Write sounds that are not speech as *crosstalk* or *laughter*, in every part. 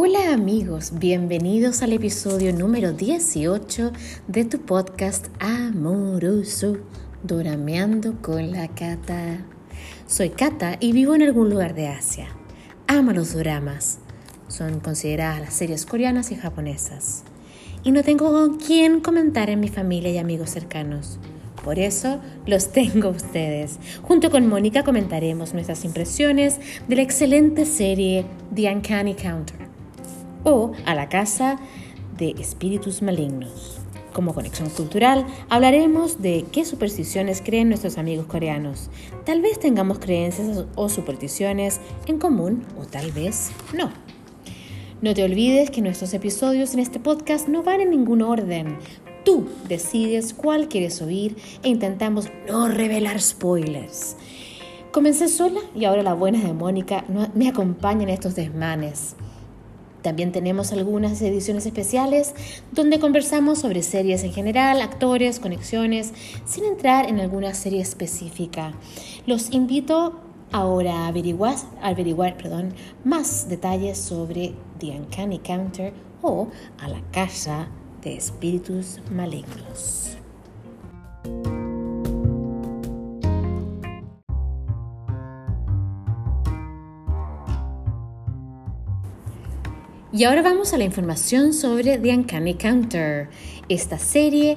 Hola amigos, bienvenidos al episodio número 18 de tu podcast amoroso, Dorameando con la Cata. Soy Cata y vivo en algún lugar de Asia. Amo los dramas. Son consideradas las series coreanas y japonesas. Y no tengo con quién comentar en mi familia y amigos cercanos. Por eso los *laughs* tengo ustedes. Junto con Mónica comentaremos nuestras impresiones de la excelente serie The Uncanny Counter o a la casa de espíritus malignos. Como conexión cultural, hablaremos de qué supersticiones creen nuestros amigos coreanos. Tal vez tengamos creencias o supersticiones en común o tal vez no. No te olvides que nuestros episodios en este podcast no van en ningún orden. Tú decides cuál quieres oír e intentamos no revelar spoilers. Comencé sola y ahora la buena de Mónica me acompaña en estos desmanes. También tenemos algunas ediciones especiales donde conversamos sobre series en general, actores, conexiones, sin entrar en alguna serie específica. Los invito ahora a averiguar, averiguar perdón, más detalles sobre The Uncanny Counter o a la casa de espíritus malignos. Y ahora vamos a la información sobre The Uncanny Counter. Esta serie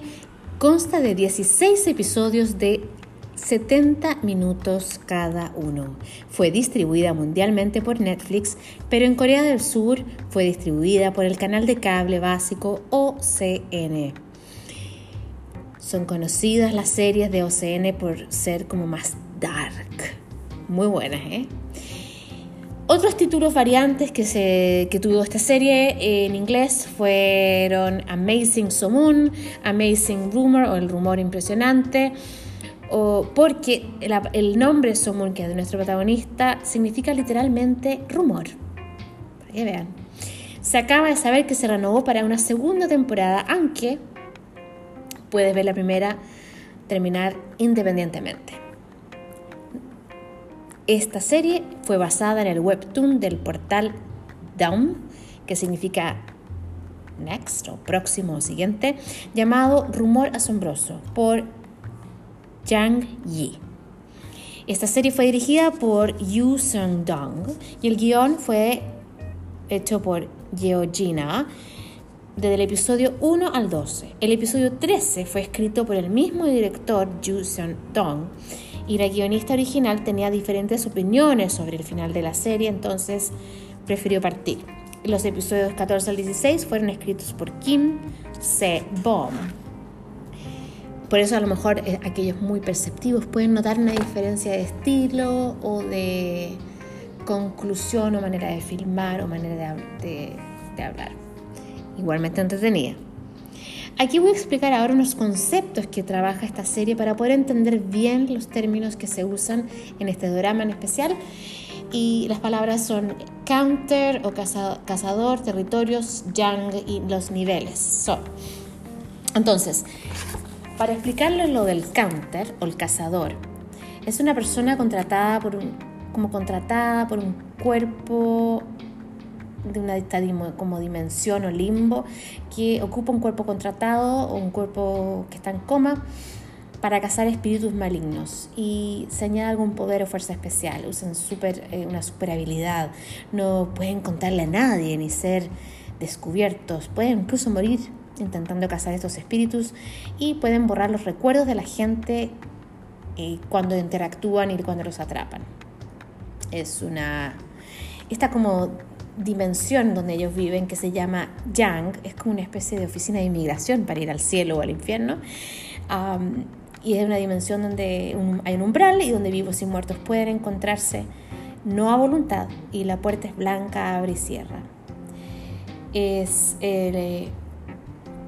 consta de 16 episodios de 70 minutos cada uno. Fue distribuida mundialmente por Netflix, pero en Corea del Sur fue distribuida por el canal de cable básico OCN. Son conocidas las series de OCN por ser como más dark. Muy buenas, ¿eh? Otros títulos variantes que, se, que tuvo esta serie en inglés fueron Amazing Somun, Amazing Rumor o El Rumor Impresionante, o porque el, nombre Somun, que es de nuestro protagonista, significa literalmente rumor. Para que vean. Se acaba de saber que se renovó para una segunda temporada, aunque puedes ver la primera terminar independientemente. Esta serie fue basada en el webtoon del portal Daum, que significa next o próximo o siguiente, llamado Rumor Asombroso por Jang Yi. Esta serie fue dirigida por Yu Sung Dong y el guion fue hecho por Yeo Jina desde el episodio 1 al 12. El episodio 13 fue escrito por el mismo director Yu Sung Dong y la guionista original tenía diferentes opiniones sobre el final de la serie, entonces prefirió partir. Los episodios 14 al 16 fueron escritos por Kim Se-bom. Por eso a lo mejor eh, aquellos muy perceptivos pueden notar una diferencia de estilo o de conclusión o manera de filmar o manera de, de hablar. Igualmente entretenida. Aquí voy a explicar ahora unos conceptos que trabaja esta serie para poder entender bien los términos que se usan en este drama en especial. Y las palabras son counter o cazador, territorios, yang y los niveles. Entonces, para explicarlo lo del counter o el cazador, es una persona contratada por un, como contratada por un cuerpo de una como dimensión o limbo que ocupa un cuerpo contratado o un cuerpo que está en coma para cazar espíritus malignos. Y se añade algún poder o fuerza especial, usan super, eh, una super habilidad, no pueden contarle a nadie ni ser descubiertos, pueden incluso morir intentando cazar estos espíritus y pueden borrar los recuerdos de la gente eh, cuando interactúan y cuando los atrapan. Es una... Esta como dimensión donde ellos viven, que se llama Yang, es como una especie de oficina de inmigración para ir al cielo o al infierno. y es una dimensión donde hay un umbral y donde vivos y muertos pueden encontrarse no a voluntad y la puerta es blanca, abre y cierra. Es, eh,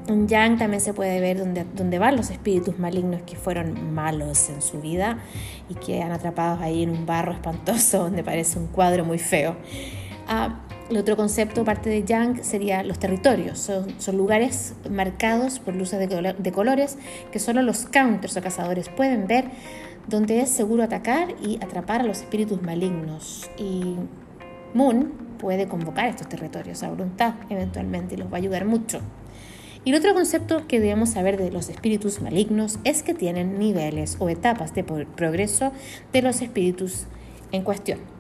en Yang también se puede ver donde, donde van los espíritus malignos que fueron malos en su vida y que han atrapados ahí en un barro espantoso *laughs* donde parece un cuadro muy feo. Ah, el otro concepto, parte de Yang, sería los territorios. Son, lugares marcados por luces de, colores que solo los counters o cazadores pueden ver, donde es seguro atacar y atrapar a los espíritus malignos. Y Moon puede convocar estos territorios a voluntad eventualmente y los va a ayudar mucho. Y el otro concepto que debemos saber de los espíritus malignos es que tienen niveles o etapas de progreso de los espíritus en cuestión.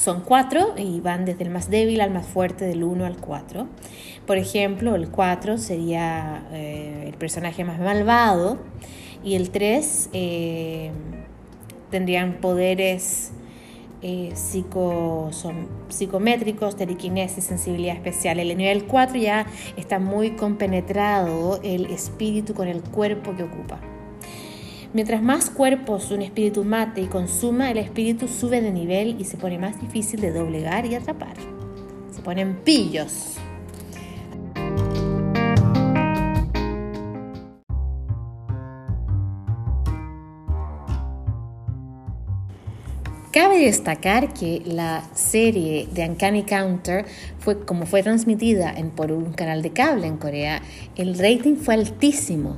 Son cuatro y van desde el más débil al más fuerte, del 1 al 4. Por ejemplo, el 4 sería eh, el personaje más malvado y el 3 eh, tendrían poderes eh, son psicométricos, telequinesis, sensibilidad especial. El nivel 4 ya está muy compenetrado el espíritu con el cuerpo que ocupa. Mientras más cuerpos un espíritu mate y consuma, el espíritu sube de nivel y se pone más difícil de doblegar y atrapar. Se ponen pillos. Cabe destacar que la serie de Uncanny Counter fue como fue transmitida en, por un canal de cable en Corea, el rating fue altísimo,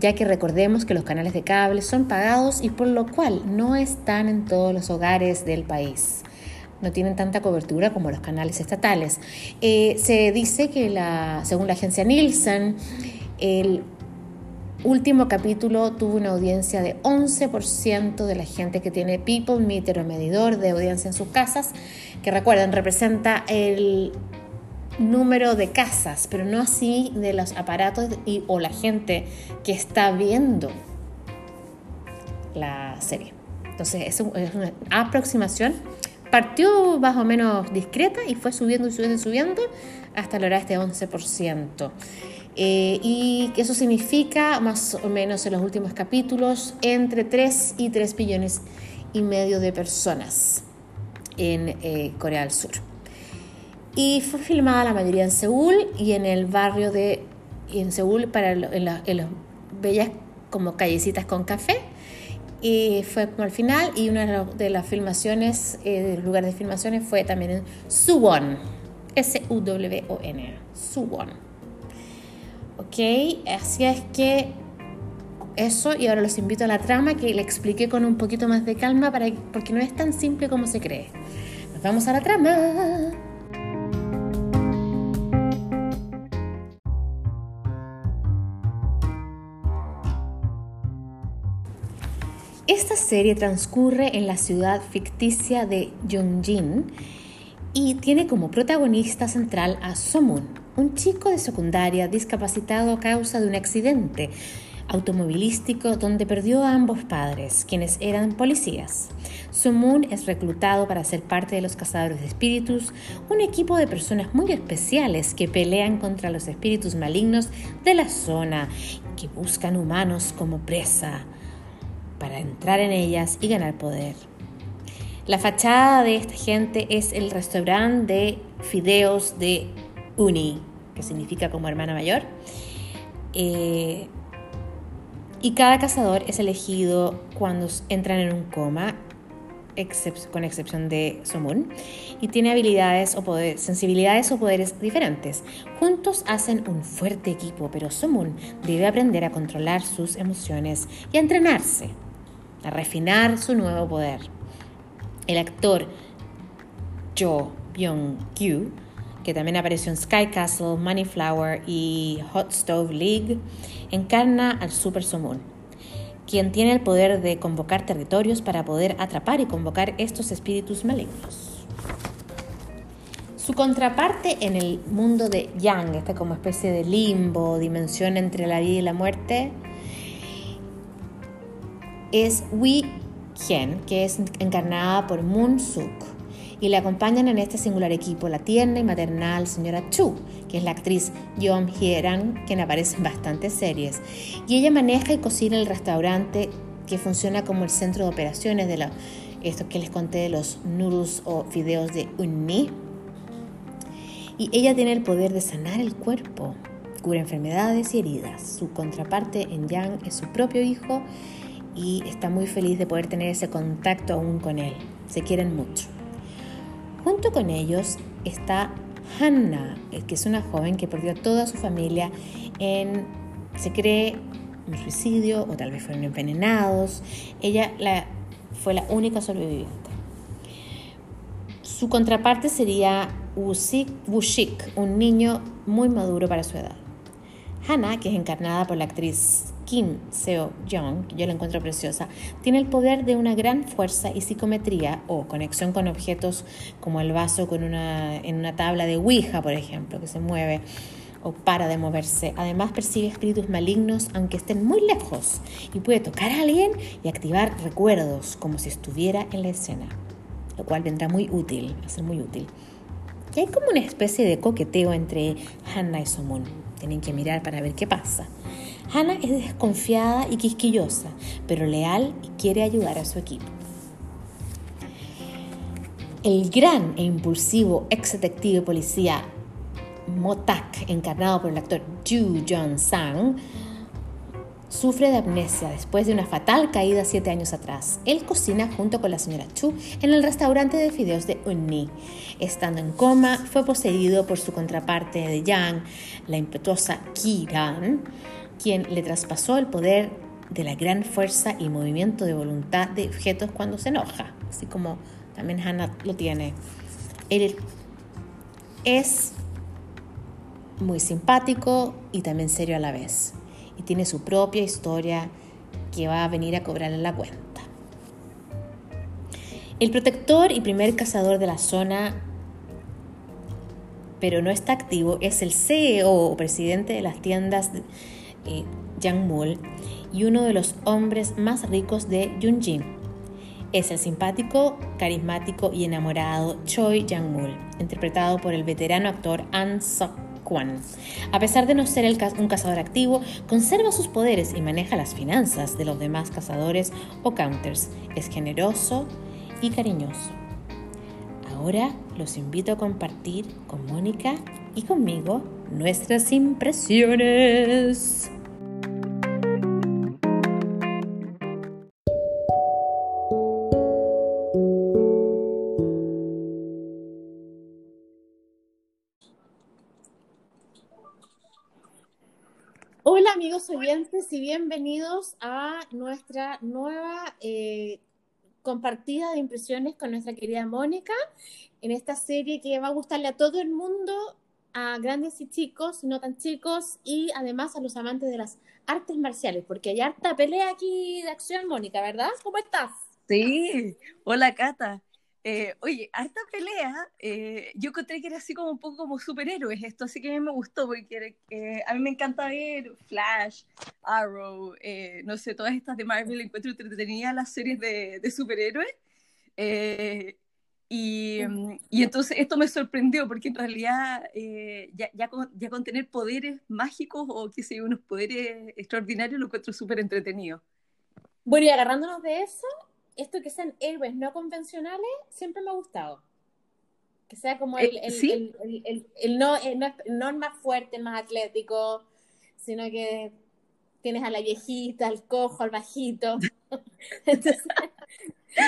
ya que recordemos que los canales de cable son pagados y por lo cual no están en todos los hogares del país. No tienen tanta cobertura como los canales estatales. Eh, se dice que la, según la agencia Nielsen, el último capítulo tuvo una audiencia de 11% de la gente que tiene People Meter o medidor de audiencia en sus casas, que recuerden, representa el número de casas, pero no así de los aparatos y, o la gente que está viendo la serie. Entonces, es, es una aproximación. Partió más o menos discreta y fue subiendo y subiendo y subiendo hasta lograr este 11%. Eh, y eso significa, más o menos en los últimos capítulos, entre 3 y 3 billones y medio de personas en eh, Corea del Sur. Y fue filmada la mayoría en Seúl y en el barrio de en Seúl para en, las bellas como callecitas con café. Y fue como al final y una de las filmaciones, eh, de los lugares de filmaciones fue también en Suwon, S-U-W-O-N, Suwon. ¿ok? Así es que eso, y ahora los invito a la trama que le expliqué con un poquito más de calma para, porque no es tan simple como se cree. Nos vamos a la trama. Esta serie transcurre en la ciudad ficticia de Yongjin y tiene como protagonista central a Somun, un chico de secundaria discapacitado a causa de un accidente automovilístico donde perdió a ambos padres, quienes eran policías. Somun es reclutado para ser parte de los cazadores de espíritus, un equipo de personas muy especiales que pelean contra los espíritus malignos de la zona, que buscan humanos como presa para entrar en ellas y ganar poder. La fachada de esta gente es el restaurante de fideos de Uni, que significa como hermana mayor. Eh, y cada cazador es elegido cuando entran en un coma, con excepción de Somun, y tiene habilidades o sensibilidades o poderes diferentes. Juntos hacen un fuerte equipo, pero Somun debe aprender a controlar sus emociones y a entrenarse, a refinar su nuevo poder. El actor Jo Byung-kyu, que también apareció en Sky Castle, Money Flower y Hot Stove League, encarna al Super Somun, quien tiene el poder de convocar territorios para poder atrapar y convocar estos espíritus malignos. Su contraparte en el mundo de Yang, esta como especie de limbo, dimensión entre la vida y la muerte, es Wi que es encarnada por Moon Suk, y le acompañan en este singular equipo la tierna y maternal señora Chu, que es la actriz Yeon Hyeran, quien aparece en bastantes series. Y ella maneja y cocina el restaurante que funciona como el centro de operaciones de la, esto que les conté de los noodles o fideos de Unmi. Y ella tiene el poder de sanar el cuerpo, cura enfermedades y heridas. Su contraparte en Yang es su propio hijo y está muy feliz de poder tener ese contacto aún con él. Se quieren mucho. Junto con ellos está Hannah, eh, que es una joven que perdió a toda su familia en, se cree, un suicidio o tal vez fueron envenenados. Ella la, fue la única sobreviviente. Su contraparte sería Wushik, un niño muy maduro para su edad. Hannah, que es encarnada por la actriz Kim Seo Young, que yo la encuentro preciosa, tiene el poder de una gran fuerza y psicometría o conexión con objetos como el vaso en una tabla de Ouija, por ejemplo, que se mueve o para de moverse. Además percibe espíritus malignos aunque estén muy lejos y puede tocar a alguien y activar recuerdos como si estuviera en la escena, lo cual vendrá muy útil, va a ser muy útil. Y hay como una especie de coqueteo entre Hannah y Somun. Tienen que mirar para ver qué pasa. Hannah es desconfiada y quisquillosa, pero leal y quiere ayudar a su equipo. El gran e impulsivo ex detective policía Motak, encarnado por el actor Ju Jong-sang, sufre de amnesia después de una fatal caída siete años atrás. Él cocina junto con la señora Chu en el restaurante de fideos de Unni. Estando en coma, fue poseído por su contraparte de Yang, la impetuosa Kiran, quien le traspasó el poder de la gran fuerza y movimiento de voluntad de objetos cuando se enoja, así como también Hannah lo tiene. Él es muy simpático y también serio a la vez, y tiene su propia historia que va a venir a cobrarle la cuenta. El protector y primer cazador de la zona, pero no está activo, es el CEO o presidente de las tiendas eh, Yang y uno de los hombres más ricos de Yunjin. Es el simpático, carismático y enamorado Choi Yang Mul, interpretado por el veterano actor An Sok A pesar de no ser un cazador activo, conserva sus poderes y maneja las finanzas de los demás cazadores o counters. Es generoso y cariñoso. Ahora los invito a compartir con Mónica y conmigo nuestras impresiones. Bienvenidos a nuestra nueva eh, compartida de impresiones con nuestra querida Mónica en esta serie que va a gustarle a todo el mundo, a grandes y chicos, no tan chicos, y además a los amantes de las artes marciales, porque hay harta pelea aquí de acción, Mónica, ¿verdad? ¿Cómo estás? Sí, hola Cata. Eh, oye, harta pelea, eh, yo encontré que era así como un poco como superhéroes esto, así que a mí me gustó, porque eh, a mí me encanta ver Flash, Arrow, no sé, todas estas de Marvel, encuentro entretenidas las series de, de superhéroes. Y, mm, y, entonces esto me sorprendió porque en realidad ya, ya, con, ya, con, tener poderes mágicos o qué sé unos poderes extraordinarios lo encuentro súper entretenido. Bueno, y agarrándonos de eso, esto que sean héroes no convencionales siempre me ha gustado. Que sea como el, el, el, el no, no, el más fuerte, el más atlético, sino que tienes a la viejita, al cojo, al bajito. *laughs* Entonces,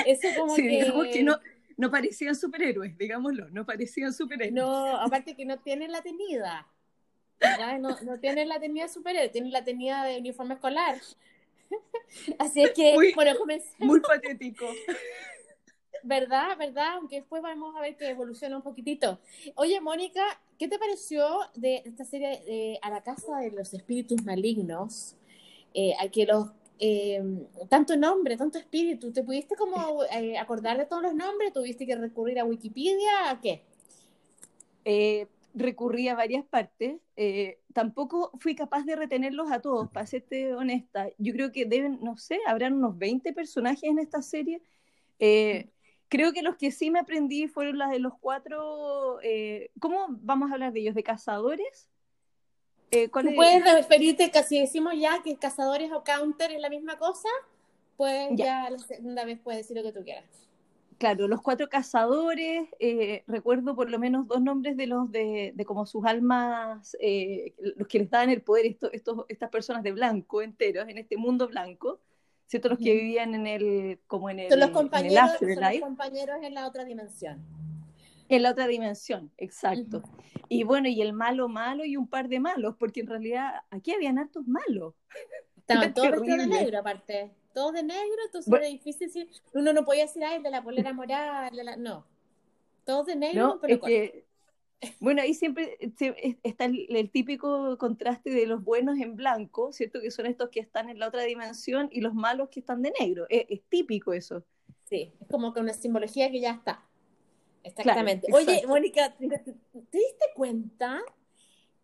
eso como sí, que... que no, no parecían superhéroes, digámoslo, no parecían superhéroes. No, aparte que no tienen la tenida. No, no tienen la tenida superhéroe, tienen la tenida de uniforme escolar. *laughs* Así es que, muy, bueno, Muy patético. *laughs* ¿Verdad? ¿Verdad? Aunque después vamos a ver que evoluciona un poquitito. Oye, Mónica, ¿qué te pareció de esta serie de A la Casa de los Espíritus Malignos? Eh, a que los eh, tanto nombre, tanto espíritu, ¿te pudiste como *laughs* eh, acordar de todos los nombres? ¿Tuviste que recurrir a Wikipedia? ¿A qué? Eh, recurrí a varias partes. Eh, tampoco fui capaz de retenerlos a todos, para serte honesta. Yo creo que deben, no sé, habrán unos 20 personajes en esta serie. Eh, creo que los que sí me aprendí fueron las de los cuatro. Eh, ¿Cómo vamos a hablar de ellos? ¿De cazadores? puedes referirte, casi decimos ya que cazadores o counter es la misma cosa, pues ya la segunda vez puedes decir lo que tú quieras claro, los cuatro cazadores, eh, recuerdo por lo menos dos nombres de los de, como sus almas, eh, los que les daban el poder, estos, estas personas de blanco enteros, en este mundo blanco, ¿cierto? Los que vivían en el, como en el, son los compañeros, Son los compañeros en la otra dimensión. En la otra dimensión, exacto. Y bueno, y el malo malo y un par de malos, porque en realidad aquí habían hartos malos. Estaban *laughs* todos vestidos de negro aparte todo de negro, entonces era difícil decir, uno no podía decir, ay, el de la polera morada, no. Todos de negro, pero bueno, ahí siempre está el, típico contraste de los buenos en blanco, ¿cierto? Que son estos que están en la otra dimensión y los malos que están de negro. Es, típico eso. Sí, es como que una simbología que ya está. Exactamente. Oye, Mónica, ¿te, diste cuenta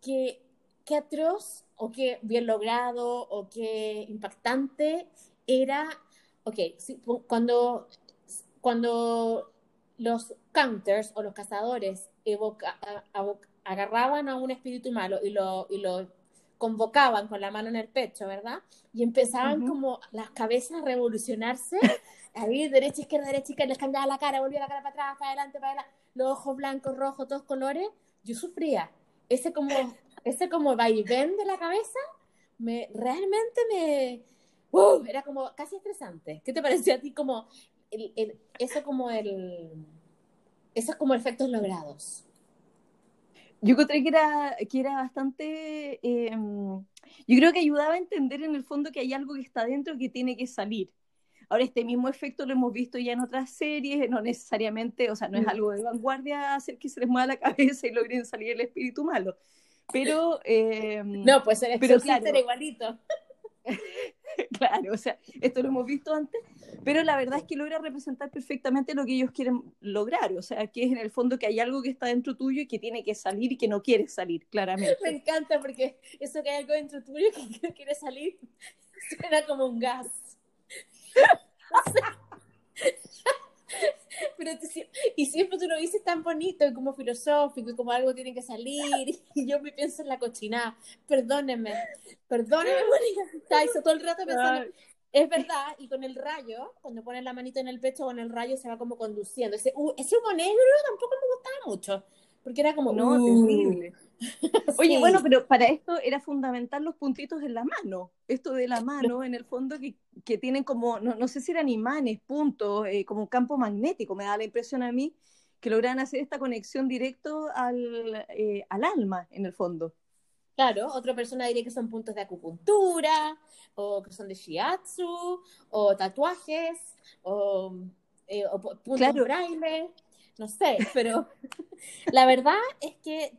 que, que atroz o que bien logrado o que impactante era, ok, cuando, cuando los counters o los cazadores agarraban a un espíritu malo y lo, y lo convocaban con la mano en el pecho, ¿verdad? Y empezaban como las cabezas a revolucionarse, a ir derecha, izquierda, derecha, izquierda, les cambiaba la cara, volvía la cara para atrás, para adelante, para adelante, los ojos blancos, rojos, todos colores. Yo sufría. Ese como, ese como vaivén de la cabeza, me, realmente me... Uh, era como casi estresante. ¿Qué te pareció a ti como el, eso como el esos como efectos logrados. Yo encontré que era, que era bastante, em, yo creo que ayudaba a entender en el fondo que hay algo que está dentro que tiene que salir. Ahora, este mismo efecto lo hemos visto ya en otras series, no necesariamente, o sea, no es mm. algo de vanguardia hacer que se les mueva la cabeza y logren salir el espíritu malo. Pero. Em, no, pues el pero claro, igualito. *laughs* *laughs* claro, o sea, esto lo hemos visto antes, pero la verdad es que logra representar perfectamente lo que ellos quieren lograr, o sea, que es en el fondo que hay algo que está dentro tuyo y que tiene que salir y que no quiere salir, claramente. *laughs* Me encanta porque eso que hay algo dentro tuyo que *laughs* no quiere salir suena como un gas. *laughs* Pero y siempre tú lo dices tan bonito y como filosófico y como algo tiene que salir *laughs* y yo me pienso en la cochina. Perdóneme, perdóneme, Mónica. Todo el rato pensando. Es verdad, y con el rayo, cuando pones la manita en el pecho con el rayo se va como conduciendo. Ese, uh, ese humo negro tampoco me gustaba mucho, porque era como... No, uh, terrible. *laughs* Oye, bueno, pero para esto era fundamental los puntitos en la mano. Esto de la mano, en el fondo, que, tienen como, no, sé si eran imanes, puntos, eh, como un campo magnético, me da la impresión a mí, que logran hacer esta conexión directo al, eh, al alma, en el fondo. Claro, otra persona diría que son puntos de acupuntura, o que son de shiatsu, o tatuajes, o, eh, puntos de braille, no sé, pero *laughs* la verdad es que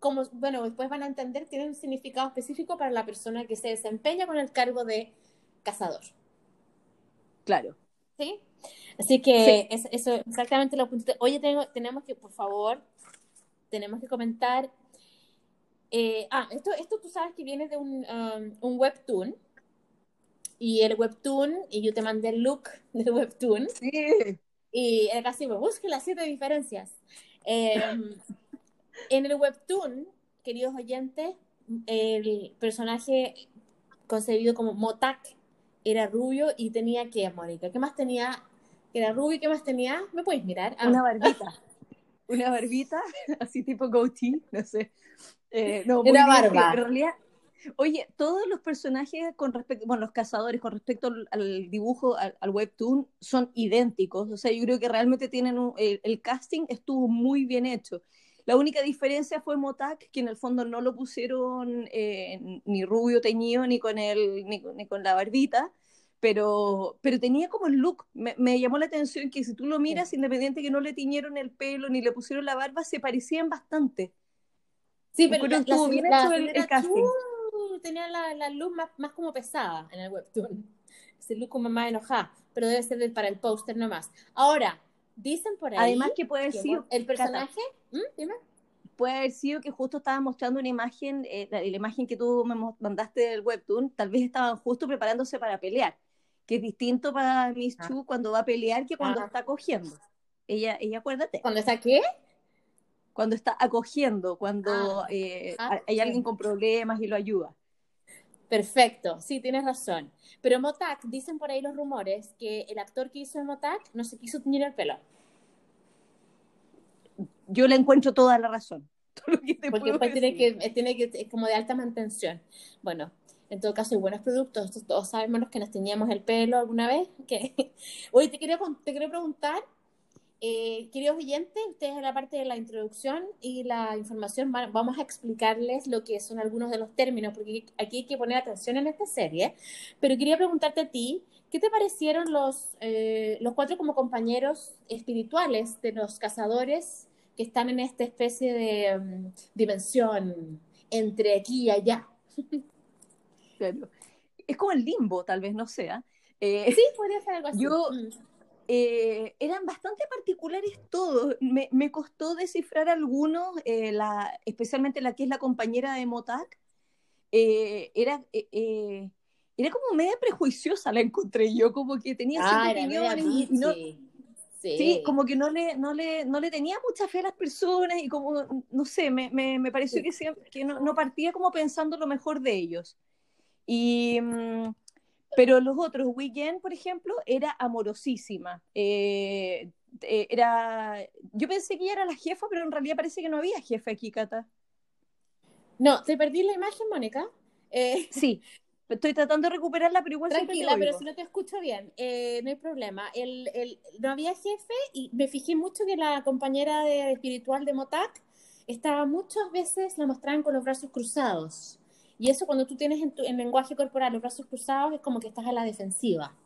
como, bueno, después van a entender, tiene un significado específico para la persona que se desempeña con el cargo de cazador. Claro. ¿Sí? Así que es, eso exactamente lo puntos. Oye, tengo, tenemos que, por favor, tenemos que comentar. Eh, ah, esto, esto tú sabes que viene de un, um, un webtoon. Y el webtoon, y yo te mandé el look *laughs* del webtoon. Sí. Y era casi, busque las siete diferencias. Eh, *laughs* en el webtoon, queridos oyentes, el personaje concebido como Motak era rubio y tenía que, Mónica, ¿qué más tenía? Era rubio y qué más tenía? ¿Me puedes mirar? Ah. Una barbita. Una barbita, *laughs* así tipo goatee, no sé. Eh, no, era barba. Oye, todos los personajes con respecto, bueno, los cazadores con respecto al, dibujo, al, webtoon, son idénticos. O sea, yo creo que realmente tienen el, casting estuvo muy bien hecho. La única diferencia fue Motak, que en el fondo no lo pusieron eh, ni rubio teñido ni con, el, ni, con la barbita, pero, pero tenía como el look. Me, llamó la atención que si tú lo miras, independiente que no le tiñeron el pelo ni le pusieron la barba, se parecían bastante. Sí, pero estuvo bien hecho el, casting. tenía la, la luz más, más, como pesada en el webtoon. Ese look como más enojada, pero debe ser para el póster nomás. Ahora, Dicen por ahí. Además que puede haber sido. El personaje. ¿Mm? Puede haber sido que justo estaba mostrando una imagen, eh, la, imagen que tú me mandaste del webtoon, tal vez estaban justo preparándose para pelear, que es distinto para Miss ah. Chu cuando va a pelear que cuando está acogiendo. Ella, ella acuérdate. ¿Cuando está qué? Cuando está acogiendo, cuando ah. Eh, ah, hay alguien con problemas y lo ayuda. Perfecto, sí, tienes razón. Pero Motak, dicen por ahí los rumores que el actor que hizo Motak no se quiso teñir el pelo. Yo le encuentro toda la razón. *laughs* Porque pues tiene que, tiene que, es como de alta mantención. Bueno, en todo caso, hay buenos productos. Todos sabemos que nos teníamos el pelo alguna vez. Que... *laughs* Oye, te quería, te quería preguntar, eh, queridos oyentes, ustedes en la parte de la introducción y la información vamos a explicarles lo que son algunos de los términos, porque aquí hay que poner atención en esta serie. Pero quería preguntarte a ti, ¿qué te parecieron los, eh, los cuatro como compañeros espirituales de los cazadores que están en esta especie de mm, dimensión entre aquí y allá? *laughs* Es como el limbo, tal vez no sea. Eh, sí, podría ser algo así. Yo, mm. Eh, eran bastante particulares todos. Me, me costó descifrar algunos, eh, la, especialmente la que es la compañera de Motak. Eh, era, era como media prejuiciosa, la encontré yo, como que tenía ah, opiniones y no, sí. como que no le, no, le, no le tenía mucha fe a las personas y como, no sé, me, me, me pareció que, que no, no, partía como pensando lo mejor de ellos. Y, mm, pero los otros, Weekend, por ejemplo, era amorosísima. Eh, eh, era, yo pensé que ella era la jefa, pero en realidad parece que no había jefe aquí, Cata. No, ¿te perdí la imagen, Mónica? Eh, sí, estoy tratando de recuperarla, pero igual Tranquila, pero si no te escucho bien, no hay problema. El, el, no había jefe y me fijé mucho que la compañera de, espiritual de Motak estaba muchas veces, la mostraban con los brazos cruzados. Y eso cuando tú tienes en, tu, en lenguaje corporal los brazos cruzados es como que estás a la defensiva.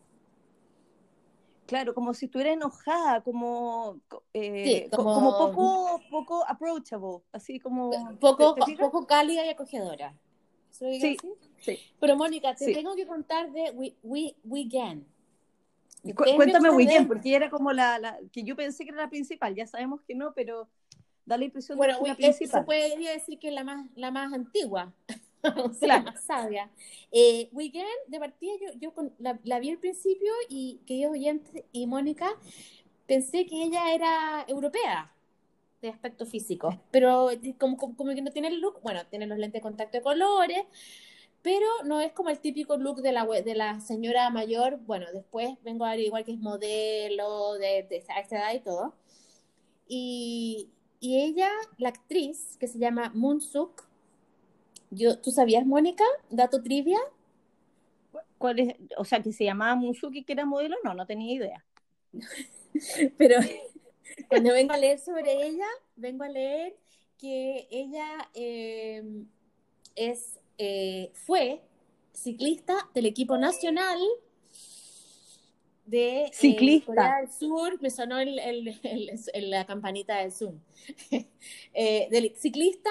Claro, como si estuviera enojada, como, eh, como... poco, poco approachable, así como... Poco, poco cálida y acogedora. sí, sí, Pero Mónica, te tengo que contar de We, We, Weekend. cuéntame Weekend, porque era como la, la, que yo pensé que era la principal, ya sabemos que no, pero da la impresión de que es la principal. Se podría decir que es la más, la más antigua. *laughs* la sabia. Eh, Weekend, de partida, yo, yo con, la, vi al principio y, queridos oyentes y Mónica, pensé que ella era europea de aspecto físico, pero como, como, que no tiene el look, bueno, tiene los lentes de contacto de colores, pero no es como el típico look de la, de la señora mayor. Bueno, después vengo a ver igual que es modelo de, de esa edad y todo. Y, y ella, la actriz, que se llama Moon Suk, yo, ¿Tú sabías, Mónica? Dato trivia. ¿Cuál es? O sea, que se llamaba Musuki, que era modelo. No, no tenía idea. *laughs* Pero *laughs* cuando vengo a leer sobre ella, vengo a leer que ella em, es, eh, fue ciclista del equipo nacional de eh, Corea del Sur, me sonó el, la campanita del Zoom, *laughs* eh, del ciclista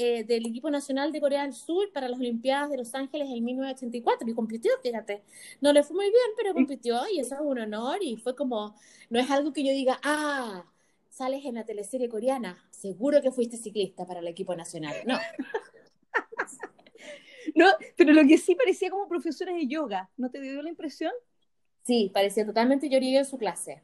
eh, del equipo nacional de Corea del Sur para las Olimpiadas de Los Ángeles en 1984 y compitió, fíjate. No le fue muy bien, pero compitió y eso es un honor y fue como, no es algo que yo diga, ah, sales en la teleserie coreana, seguro que fuiste ciclista para el equipo nacional. No. *laughs* no, pero lo que sí parecía como profesora de yoga, ¿no te dio la impresión? Sí, parecía totalmente llorillo en su clase.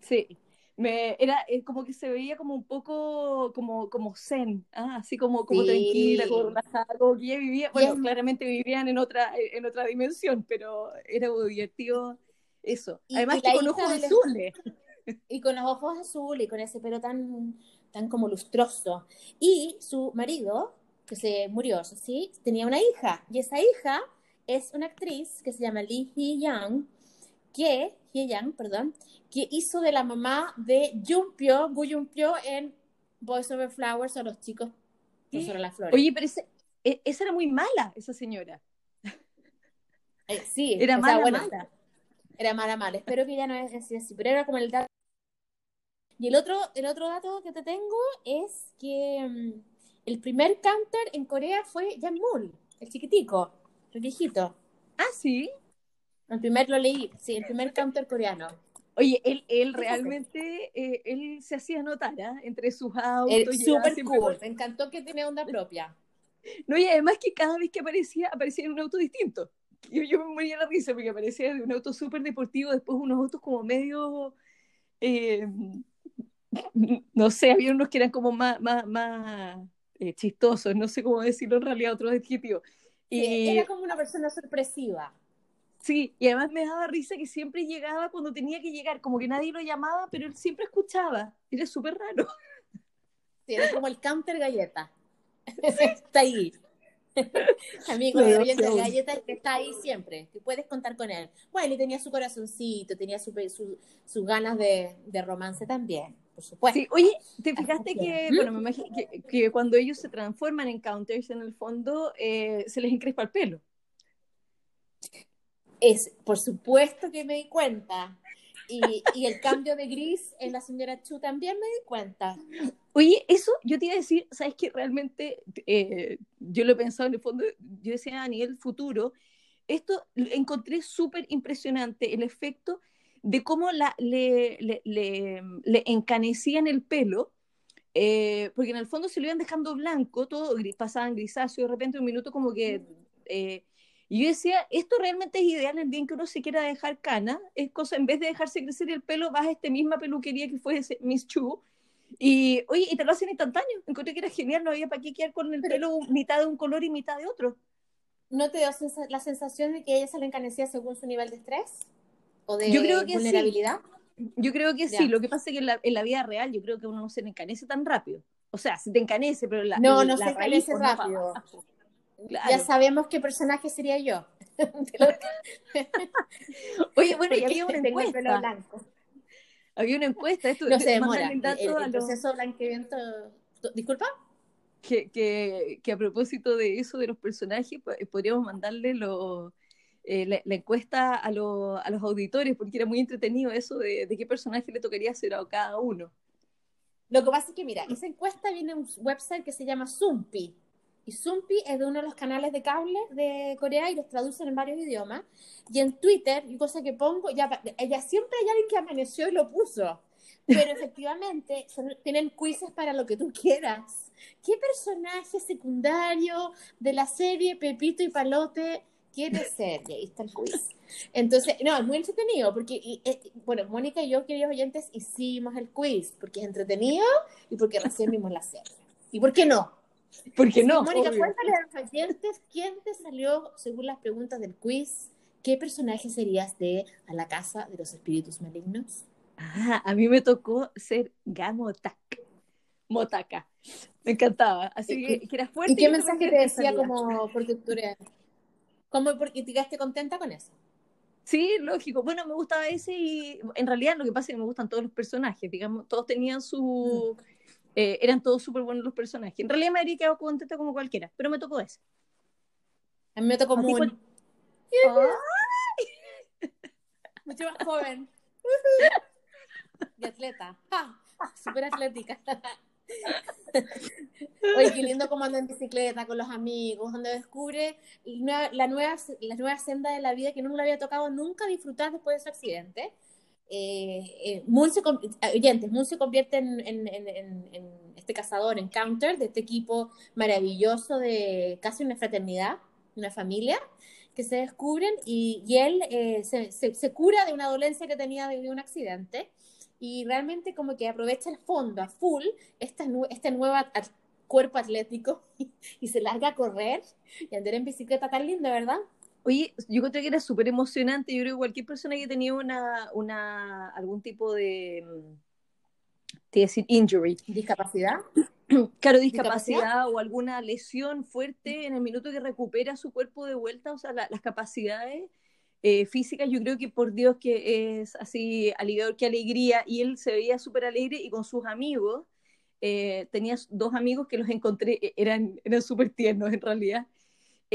Sí, me era eh, como que se veía como un poco como como zen ¿ah? así como como tranquila como relajada como que ella vivía bueno claramente vivían en otra en otra dimensión pero era muy divertido eso. Además que con ojos azules. y con los ojos azules y con ese pelo tan tan como lustroso. Y su marido que se murió sí tenía una hija. Y esa hija es una actriz que se llama Lee Hee Young que Hee Young perdón que hizo de la mamá de Jumpio, Gu Jumpio en Boys Over Flowers o Los chicos sobre las flores. Oye, pero e, esa era muy mala, esa señora. Eh, sí, era mala, mala. Era mala, mala. Espero que ya no es así, pero era como el dato. Y el otro, el otro dato que te tengo es que mm, el primer counter en Corea fue Jan Mul, el chiquitico, el viejito. Ah, sí. El primer lo leí, sí, el primer counter coreano. Oye, él, él realmente, eh, él se hacía notar ¿ah? entre sus autos. Súper cool, me encantó que tenía onda propia. *laughs* No, y además que cada vez que aparecía, aparecía en un auto distinto. Yo, yo me moría la risa porque aparecía de un auto súper deportivo, después unos autos como medio, eh, no sé, había unos que eran como más, más, más eh, chistosos, no sé cómo decirlo en realidad, otros adjetivos. Y... era como una persona sorpresiva. Sí, y además me daba risa que siempre llegaba cuando tenía que llegar, como que nadie lo llamaba, pero él siempre escuchaba. Era súper raro. *laughs* Sí, era como el counter galleta. *laughs* Está ahí. *laughs* Amigo de oyente de galletas que está ahí siempre, que puedes contar con él. Bueno, y tenía su corazoncito, tenía sus su, ganas de, de, romance también, por supuesto. Sí, oye, ¿te fijaste que, ¿Mm? bueno, me imagino que, que, cuando ellos se transforman en counters en el fondo, eh, se les encrespa el pelo? Es, por supuesto que me di cuenta. Y, y, el cambio de gris en la señora Chu también me di cuenta. Oye, eso yo te iba a decir, sabes que realmente eh, yo lo he pensado en el fondo, yo decía a nivel futuro, esto encontré súper impresionante, el efecto de cómo la, le, le, le, encanecían el pelo, eh, porque en el fondo se lo iban dejando blanco, todo gris, pasaban grisáceo, de repente un minuto como que... Eh, y yo decía, esto realmente es ideal el día en que uno se quiera dejar cana, es cosa, en vez de dejarse crecer el pelo, vas a esta misma peluquería que fue Miss Chu, y, oye, y te lo hacen instantáneo. Encontré que era genial, no había para qué quedar con el pelo mitad de un color y mitad de otro. ¿No te dio la sensación de que ella se le encanecía según su nivel de estrés? ¿O de yo creo que vulnerabilidad? Yo creo que sí. Lo que pasa es que en la, en la, vida real yo creo que uno no se le encanece tan rápido. O sea, se te encanece, pero la. No, no se encanece rápido. Ya sabemos qué personaje sería yo. *laughs* *laughs* Oye, bueno, y había una encuesta. Pelo blanco había una encuesta, esto no se demora, el, el, proceso blanqueamiento, disculpa. Que, que, que, a propósito de eso de los personajes, podríamos mandarle lo, eh, la, encuesta a, lo, a, los auditores, porque era muy entretenido eso de, de, qué personaje le tocaría hacer a cada uno. Lo que pasa es que, mira, esa encuesta viene de un website que se llama Zumpi, y Zumpi es de uno de los canales de cable de Corea y los traducen en varios idiomas. Y en Twitter, y cosa que pongo, ya, ella siempre hay alguien que amaneció y lo puso. Pero *laughs* efectivamente, tienen quizzes para lo que tú quieras. ¿Qué personaje secundario de la serie Pepito y Palote quiere ser? Y ahí está el quiz. Entonces, no, es muy entretenido, porque, eh, bueno, Mónica y yo, queridos oyentes, hicimos el quiz, porque es entretenido y porque recién vimos la serie. ¿Y por qué no? Porque no. Mónica, cuéntale a los oyentes quién te salió, según las preguntas del quiz, ¿qué personaje serías de A la Casa de los Espíritus Malignos? Ah, a mí me tocó ser Gamotak. Motaka. Me encantaba. Así que, que era fuerte. ¿Y qué mensaje te decía como eres... ¿Cómo porque te quedaste contenta con eso? Sí, lógico. Bueno, me gustaba ese y en realidad lo que pasa es que me gustan todos los personajes, digamos, todos tenían su, mm. Eh, eran todos súper buenos los personajes. En realidad me habría quedado contenta como cualquiera, pero me tocó ese. A mí me tocó muy... *laughs* Mucho más joven. De atleta. Súper atlética. *laughs* Oye, qué lindo cómo anda en bicicleta con los amigos, donde descubre la nueva, la nueva senda de la vida que no le había tocado nunca disfrutar después de su accidente eh, eh, Moon se, se convierte en, este cazador, en Counter, de este equipo maravilloso de casi una fraternidad, una familia, que se descubren y, y él eh, se, cura de una dolencia que tenía de, un accidente y realmente como que aprovecha el fondo a full esta, este nuevo cuerpo atlético *laughs* y, se larga a correr y andar en bicicleta tan linda, ¿verdad? Oye, yo creo que era súper emocionante. Yo creo que cualquier persona que tenía una, una algún tipo de, te decir, injury. ¿Discapacidad? *clears throat* Claro, discapacidad, o alguna lesión fuerte en el minuto que recupera su cuerpo de vuelta, o sea, las capacidades eh, físicas, yo creo que por Dios que es así aliviador, que alegría, y él se veía súper alegre y con sus amigos, eh, tenía dos amigos que los encontré, e, eran, eran súper tiernos en realidad,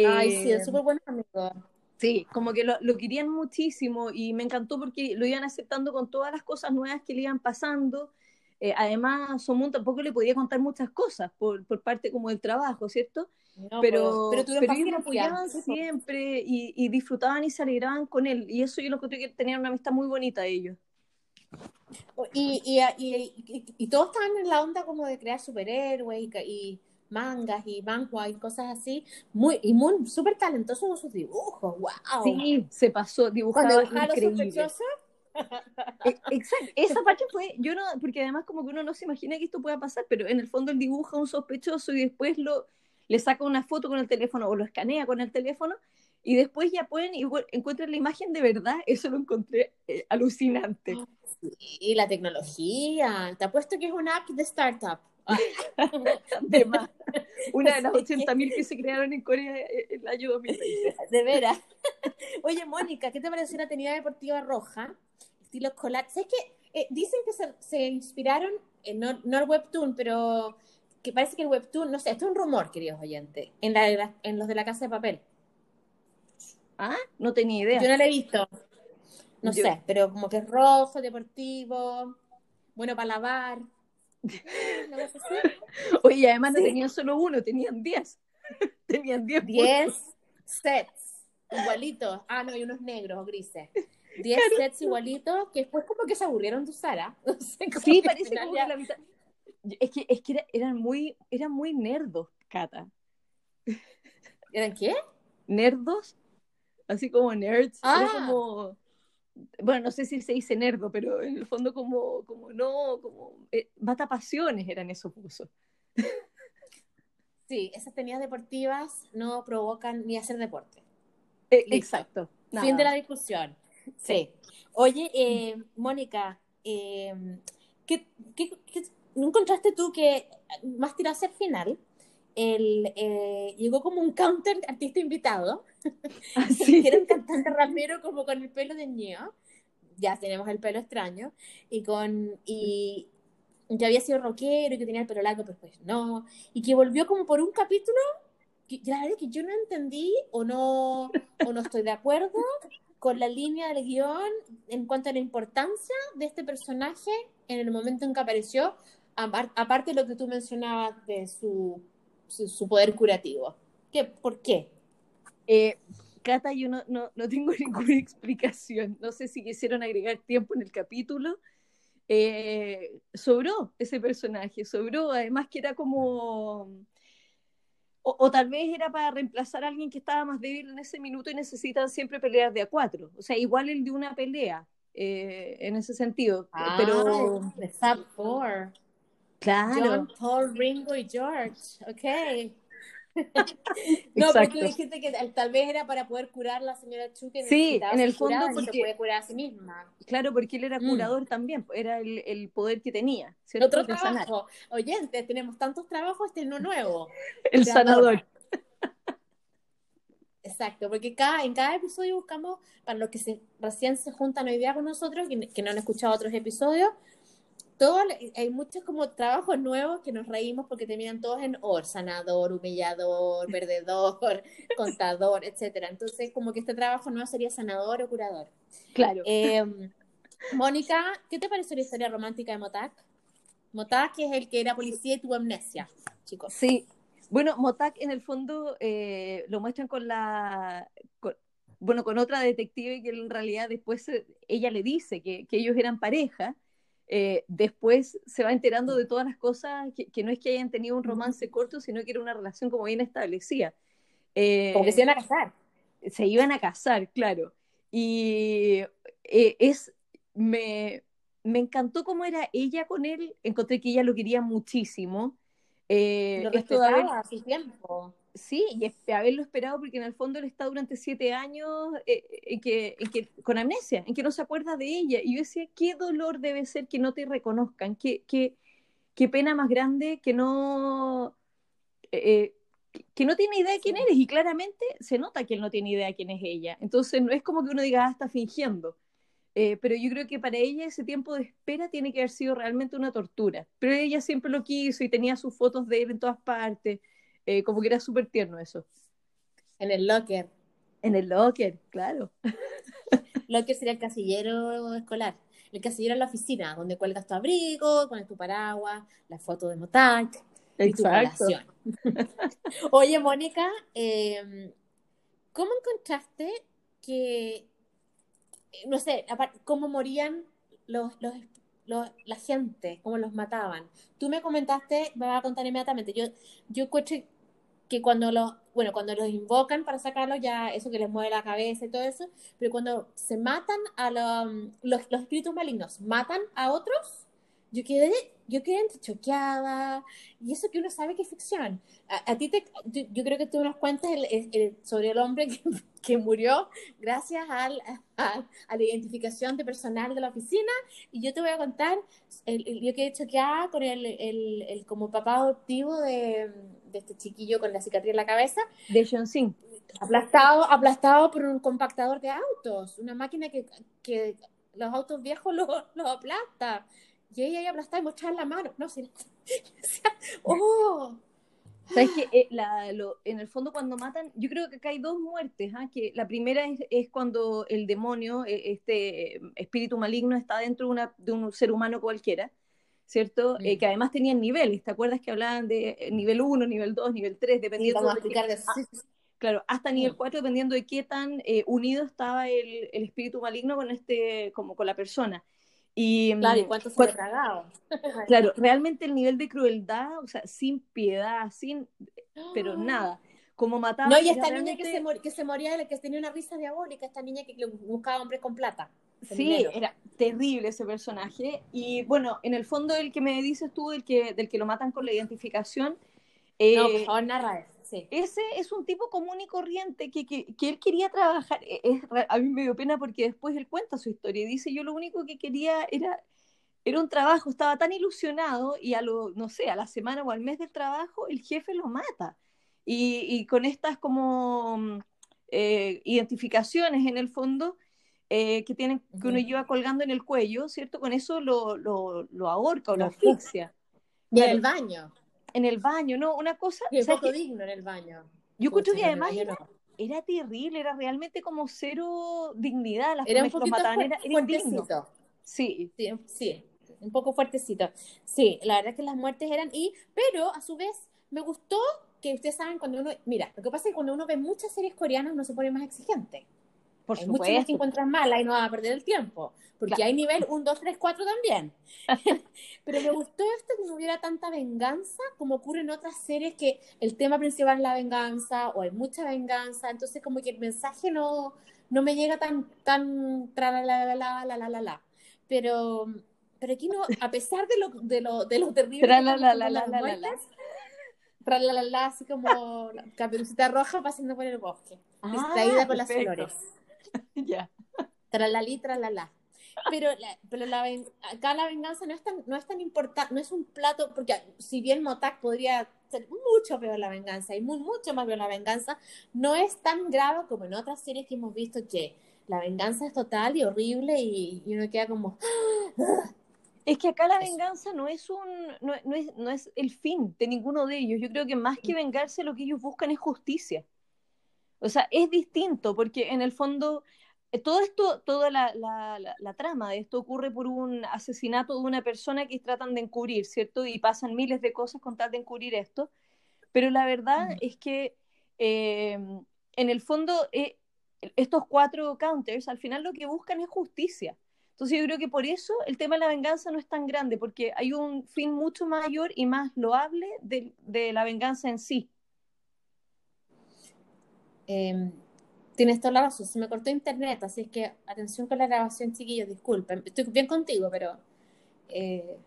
Ay, sí, es eh, súper buen amigo. Sí, como que lo, lo, querían muchísimo y me encantó porque lo iban aceptando con todas las cosas nuevas que le iban pasando. Eh, además, Somun tampoco le podía contar muchas cosas por, por parte como del trabajo, ¿cierto? pero, pero, pero ellos lo apoyaban siempre y, y, disfrutaban y se alegraban con él. Y eso yo lo creo que tenían una amistad muy bonita ellos. Y, y, y, y, todos estaban en la onda como de crear superhéroes y, mangas y manhua y cosas así, muy, y muy súper talentoso con sus dibujos, wow. Sí, se pasó, dibujaba increíble. E, exacto, esa parte fue, yo no, porque además como que uno no se imagina que esto pueda pasar, pero en el fondo él dibuja a un sospechoso y después lo, le saca una foto con el teléfono o lo escanea con el teléfono y después ya pueden y encuentran la imagen de verdad, eso lo encontré eh, alucinante. Y la tecnología, te apuesto que es una app de startup *laughs* de más. Una de las 80.000 que se crearon en Corea en el año 2020. *laughs* De veras. Oye, Mónica, ¿qué te pareció una tenida deportiva roja? Estilo escolar. ¿Sabes qué? Eh, dicen que se, se inspiraron, en, no, no el webtoon, pero que parece que el webtoon, no sé, esto es un rumor, queridos oyentes, en, la, en los de la casa de papel. Ah, no tenía idea. Yo no lo he visto. No Yo- sé, pero como que es rojo, deportivo, bueno para lavar. *laughs* Oye, y además no tenían solo uno, tenían 10. *laughs* tenían 10. 10 sets igualitos. Ah, no, hay unos negros o grises. 10 sets igualitos que después como que se aburrieron de usar, ¿ah? *laughs* No sé, como Sí, que parece como ya- que la mitad. Es que, es que era- eran muy, eran muy nerdos, Cata. ¿Eran qué? Nerdos, así como nerds. Era Ah. como. Bueno, no sé si se dice nerdo, pero en el fondo como, como no, como eh, matapasiones eran esos buzos. Sí, esas tenidas deportivas no provocan ni hacer deporte. Eh, exacto. Fin de la discusión. Sí. Oye, eh, Mónica, eh, ¿qué, qué, qué- no encontraste tú que más tirado hacia el final? El, eh, llegó como un counter artista invitado, *laughs* Así. que era un cantante rapero como con el pelo de ño, ya tenemos el pelo extraño, y con y que había sido rockero y que tenía el pelo largo, pero pues no, y que volvió como por un capítulo, que la verdad es que yo no entendí o no, o no estoy de acuerdo con la línea del guion en cuanto a la importancia de este personaje en el momento en que apareció, apar- aparte de lo que tú mencionabas de su, su, su poder curativo. ¿Qué, ¿Por qué? Eh, Cata, yo no, no, no tengo *laughs* ninguna explicación. No sé si quisieron agregar tiempo en el capítulo. Eh, sobró ese personaje, sobró, además que era como... O, o tal vez era para reemplazar a alguien que estaba más débil en ese minuto y necesitan siempre pelear de a cuatro. O sea, igual el de una pelea, eh, en ese sentido. Pero, Ah, The Fab Four. claro, John, Paul, Ringo y George. Ok. No, Exacto. dijiste que tal, vez era para poder curar a la señora Chu que Sí, en el fondo y se porque- puede curar a sí misma. claro, porque él era Mm. curador también, era el, el poder que tenía, ¿cierto? Otro De sanar. trabajo. Oyentes, tenemos tantos trabajos, este es uno nuevo. *laughs* El sanador. Exacto, porque cada, en cada episodio buscamos, para los que se, recién se juntan hoy día con nosotros, que, que no han escuchado otros episodios, todo, hay muchos como trabajos nuevos que nos reímos porque terminan todos en or, sanador, humillador, *laughs* perdedor, contador, etcétera. Entonces, como que este trabajo nuevo sería sanador o curador. Claro. Eh, Mónica, ¿qué te pareció la historia romántica de Motak? Motak es el que era policía y tuvo amnesia, chicos. Sí. Bueno, Motak en el fondo eh, lo muestran con la. con- bueno, con otra detective que en realidad después eh, ella le dice que, que ellos eran pareja. Eh, después se va enterando de todas las cosas, que, que no es que hayan tenido un romance corto, sino que era una relación como bien establecida. Eh, Como que se iban a casar. se iban a casar, claro. Y eh, es, me, me encantó cómo era ella con él, encontré que ella lo quería muchísimo. Eh, Lo esto de haber- respetaba a su tiempo. Sí, y es- haberlo esperado porque en el fondo él está durante siete años eh, en que, en que, con amnesia, en que no se acuerda de ella. Y yo decía, qué dolor debe ser que no te reconozcan, qué, qué, qué pena más grande que no... eh, que no tiene idea de quién eres y claramente se nota que él no tiene idea de quién es ella. Entonces no es como que uno diga, ah, está fingiendo. Eh, pero yo creo que para ella ese tiempo de espera tiene que haber sido realmente una tortura. Pero ella siempre lo quiso y tenía sus fotos de él en todas partes. Eh, como que era súper tierno eso. En el locker. En el locker, claro. *laughs* Locker sería el casillero escolar. El casillero en la oficina, donde cuelgas tu abrigo, pones tu paraguas, la foto de Motac y tu relación. *laughs* Oye, Mónica, eh, ¿cómo encontraste que, no sé, cómo morían los, los, los- la gente, cómo los mataban? Tú me comentaste, me vas a contar inmediatamente, yo, yo encuentro que cuando los, bueno, cuando los invocan para sacarlos, ya eso que les mueve la cabeza y todo eso, pero cuando se matan a lo- los, los espíritus malignos, matan a otros, yo quedé, yo quedé choqueada, y eso que uno sabe que es ficción. A, a ti te, yo, creo que tú nos cuentas el- el- el- sobre el hombre que, *laughs* que murió gracias al, a, a la identificación de personal de la oficina, y yo te voy a contar yo quedé choqueada con el, el, como papá adoptivo de, de, este chiquillo con la cicatriz en la cabeza. De John Sing. Aplastado, aplastado por un compactador de autos, una máquina que, que los autos viejos los lo aplasta. Y ella ahí aplastada y mostraba la mano. No, sé. *laughs* ¡Oh! ¿Sabes que eh, en el fondo cuando matan, yo creo que acá hay dos muertes, ¿ah? que la primera es, cuando el demonio, e, este espíritu maligno está dentro de, una, de un ser humano cualquiera, ¿cierto? Eh, mm. que además tenían niveles, ¿te acuerdas que hablaban de eh, nivel 1, nivel 2, nivel 3, dependiendo de, ah, Claro, hasta nivel 4, mm. dependiendo de qué tan unido estaba el, el, espíritu maligno con este, como con la persona. Y, claro, ¿y mm, cuánto se *laughs* Claro, realmente el nivel de crueldad, o sea, sin piedad, sin, pero *gasps* nada. Como mataba. No, y esta niña que se, que se moría, que tenía una risa diabólica, esta niña que buscaba hombres con plata. Sí, era terrible ese personaje. Y bueno, en el fondo el que me dices tú, el que, del que lo matan con la identificación. no, por eh, favor, narra eso. Ese es un tipo común y corriente que, que, que él quería trabajar. E, es, a mí me dio pena porque después él cuenta su historia y dice, yo lo único que quería era, era un trabajo, estaba tan ilusionado y a lo, no sé, a la semana o al mes del trabajo el jefe lo mata. Y, y con estas como mm, eh, identificaciones en el fondo eh, que, tienen, que uno lleva colgando en el cuello, ¿cierto? Con eso lo, lo, lo ahorca o lo asfixia. Y en el baño en el baño, ¿no? Una cosa... Sí, poco digno en el baño. Yo escucho que además era, terrible, era realmente como cero dignidad. Las era un poquito era, fuertecito. Sí. sí. Sí, un poco fuertecito. Sí, la verdad es que las muertes eran... y Pero, a su vez, me gustó que ustedes saben cuando uno... Mira, lo que pasa es que cuando uno ve muchas series coreanas uno se pone más exigente. Por hay muchas que encuentras malas y no vas a perder el tiempo, porque hay nivel 1, 2, 3, 4 también. *laughs* Pero me gustó esto que no hubiera tanta venganza como ocurre en otras series que el tema principal es la venganza o hay mucha venganza, entonces como que el mensaje no, no me llega tan, tan, tra la la la la la la la. Pero, pero aquí no, a pesar de lo, de lo, de lo terrible tra la la la la la la tra la la la así como la caperucita roja pasando por el bosque, ah, distraída por las flores. *laughs* ya. Tralalí, tralala. Pero, la, pero la, acá la venganza no es tan, no es tan importante, no es un plato, porque si bien Motak podría ser mucho peor la venganza y muy, mucho más peor la venganza, no es tan grave como en otras series que hemos visto que la venganza es total y horrible y, uno queda como... Es que acá la venganza no es un no, no, es, no es el fin de ninguno de ellos. Yo creo que más que vengarse lo que ellos buscan es justicia. O sea, es distinto porque en el fondo eh, todo esto, toda la, la, trama de esto ocurre por un asesinato de una persona que tratan de encubrir, ¿cierto? Y pasan miles de cosas con tal de encubrir esto. Pero la verdad mm. es que em, en el fondo eh, estos cuatro counters al final lo que buscan es justicia. Entonces yo creo que por eso el tema de la venganza no es tan grande, porque hay un fin mucho mayor y más loable de, de la venganza en sí. Em, tienes toda la razón, se me cortó internet, así es que atención con la grabación, chiquillos, disculpen. Estoy bien contigo, pero eh,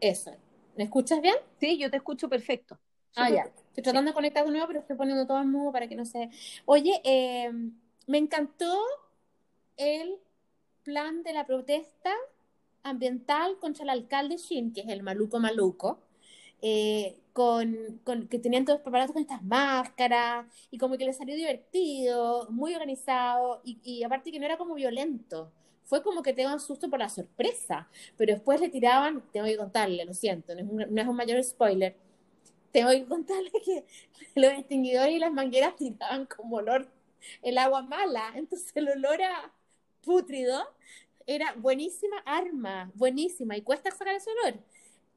eso. ¿Me escuchas bien? Sí, yo te escucho perfecto. Ah, ya. Estoy tratando de conectar de nuevo, pero estoy poniendo todo en mudo para que no se... Oye, em, me encantó el plan de la protesta ambiental contra el alcalde Shin, que es el maluco maluco, eh, con, con, que tenían todos preparados con estas máscaras y como que les salió divertido, muy organizado y, y aparte que no era como violento. Fue como que te daban susto por la sorpresa, pero después le tiraban, tengo que contarle, lo siento, no es un, no es un mayor spoiler, tengo que contarle *laughs* que los extinguidores y las mangueras tiraban como olor el agua mala, entonces el olor a pútrido era buenísima arma, buenísima, y cuesta sacar ese olor.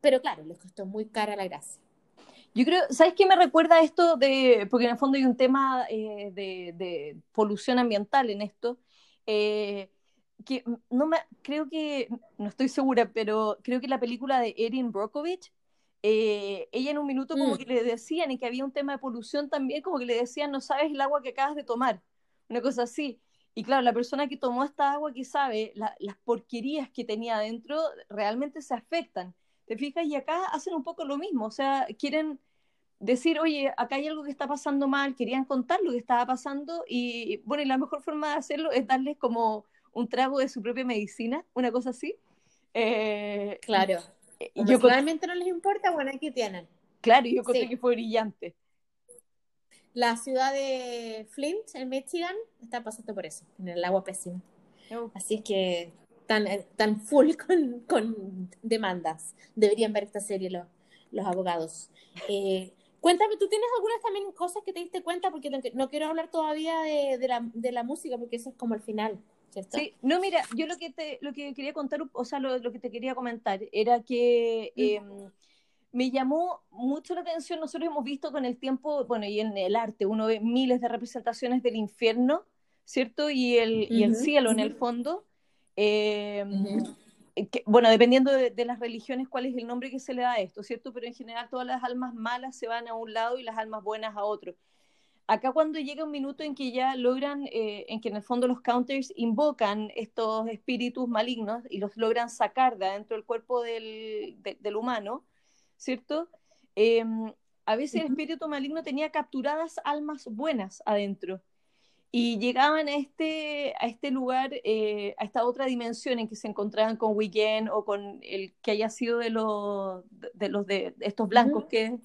Pero claro, les costó muy cara la gracia. Yo creo, ¿sabes qué me recuerda esto de, porque en el fondo hay un tema eh, de, polución ambiental en esto, eh, que no me, creo que, no estoy segura, pero creo que la película de Erin Brockovich, eh, ella en un minuto como mm. que le decían y que había un tema de polución también, como que le decían, no sabes el agua que acabas de tomar, una cosa así. Y claro, la persona que tomó esta agua que sabe las porquerías que tenía adentro realmente se afectan. ¿Te fijas? Y acá hacen un poco lo mismo, o sea, quieren decir, oye, acá hay algo que está pasando mal, querían contar lo que estaba pasando y bueno, y la mejor forma de hacerlo es darles como un trago de su propia medicina, una cosa así. Eh, claro. Yo realmente no les importa, bueno, aquí tienen. Claro, yo creo que fue brillante. La ciudad de Flint, en Michigan, está pasando por eso, en el agua pésima. Oh. Así que tan, eh, tan full *laughs* con, demandas. Deberían ver esta serie los, los abogados. Eh, cuéntame, ¿tú tienes algunas también cosas que te diste cuenta? Porque no, quiero hablar todavía de, la, de la música, porque eso es como el final. ¿cierto? Sí, no, mira, yo lo que te lo que quería contar, o sea, lo, que te quería comentar era que em, me llamó mucho la atención, nosotros hemos visto con el tiempo, bueno, y en el arte, uno ve miles de representaciones del infierno, ¿cierto? Y el, y el cielo en el fondo. Eh, bueno, dependiendo de, las religiones, cuál es el nombre que se le da a esto, ¿cierto? Pero en general todas las almas malas se van a un lado y las almas buenas a otro. Acá cuando llega un minuto en que ya logran, eh, en que en el fondo los counters invocan estos espíritus malignos y los logran sacar de adentro del cuerpo del, del humano, ¿cierto? Em, a veces el espíritu maligno tenía capturadas almas buenas adentro y llegaban a este, a este lugar, eh, a esta otra dimensión en que se encontraban con Weekend o con el que haya sido de los de, los de estos blancos que,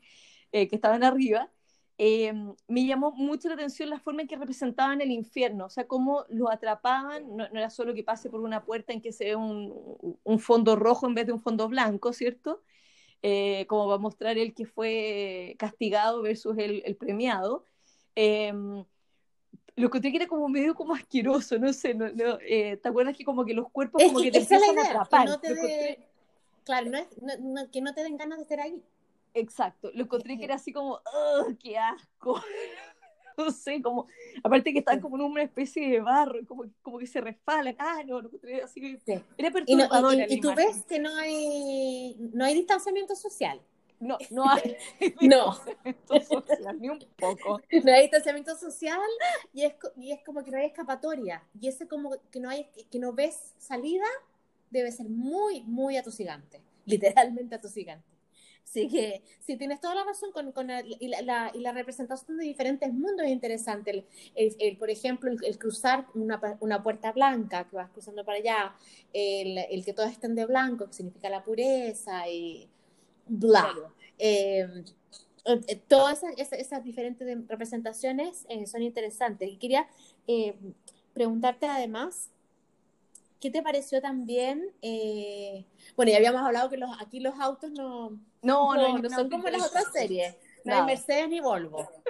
eh, que estaban arriba, eh, me llamó mucho la atención la forma en que representaban el infierno, o sea, cómo lo atrapaban, no, era solo que pase por una puerta en que se ve un, un fondo rojo en vez de un fondo blanco, ¿cierto? como va a mostrar el que fue castigado versus el, el premiado. Lo encontré que era como medio como asqueroso, no sé, no, eh, ¿te acuerdas que como que los cuerpos como que, te empiezan a atrapar? Claro, no que no te den ganas de estar ahí. Exacto, lo encontré que era así como, ¡oh, qué asco! *laughs* no sé, como, aparte que están como en una especie de barro, como, como que se resbalan, ah, no, lo encontré así, era perturbador. Y, y tú ves que no hay, no hay distanciamiento social. No, *laughs* no hay no. ni un poco. *laughs* No hay distanciamiento social y es, y es como que no hay escapatoria. Y ese como que no, hay, que no ves salida debe ser muy, muy atosigante. *laughs* Literalmente atosigante. Así que sí, tienes toda la razón con, con la, y, la, y, la, representación de diferentes mundos es interesante. El, por ejemplo, el, cruzar una, una, puerta blanca que vas cruzando para allá, el, el que todos estén de blanco, que significa la pureza y bla. Eh, eh, todas esas, diferentes representaciones eh, son interesantes. Y quería preguntarte además, ¿qué te pareció también? bueno, ya habíamos hablado que los, aquí los autos no, no, no, no, son como las otras series. No hay Mercedes ni Volvo. *laughs*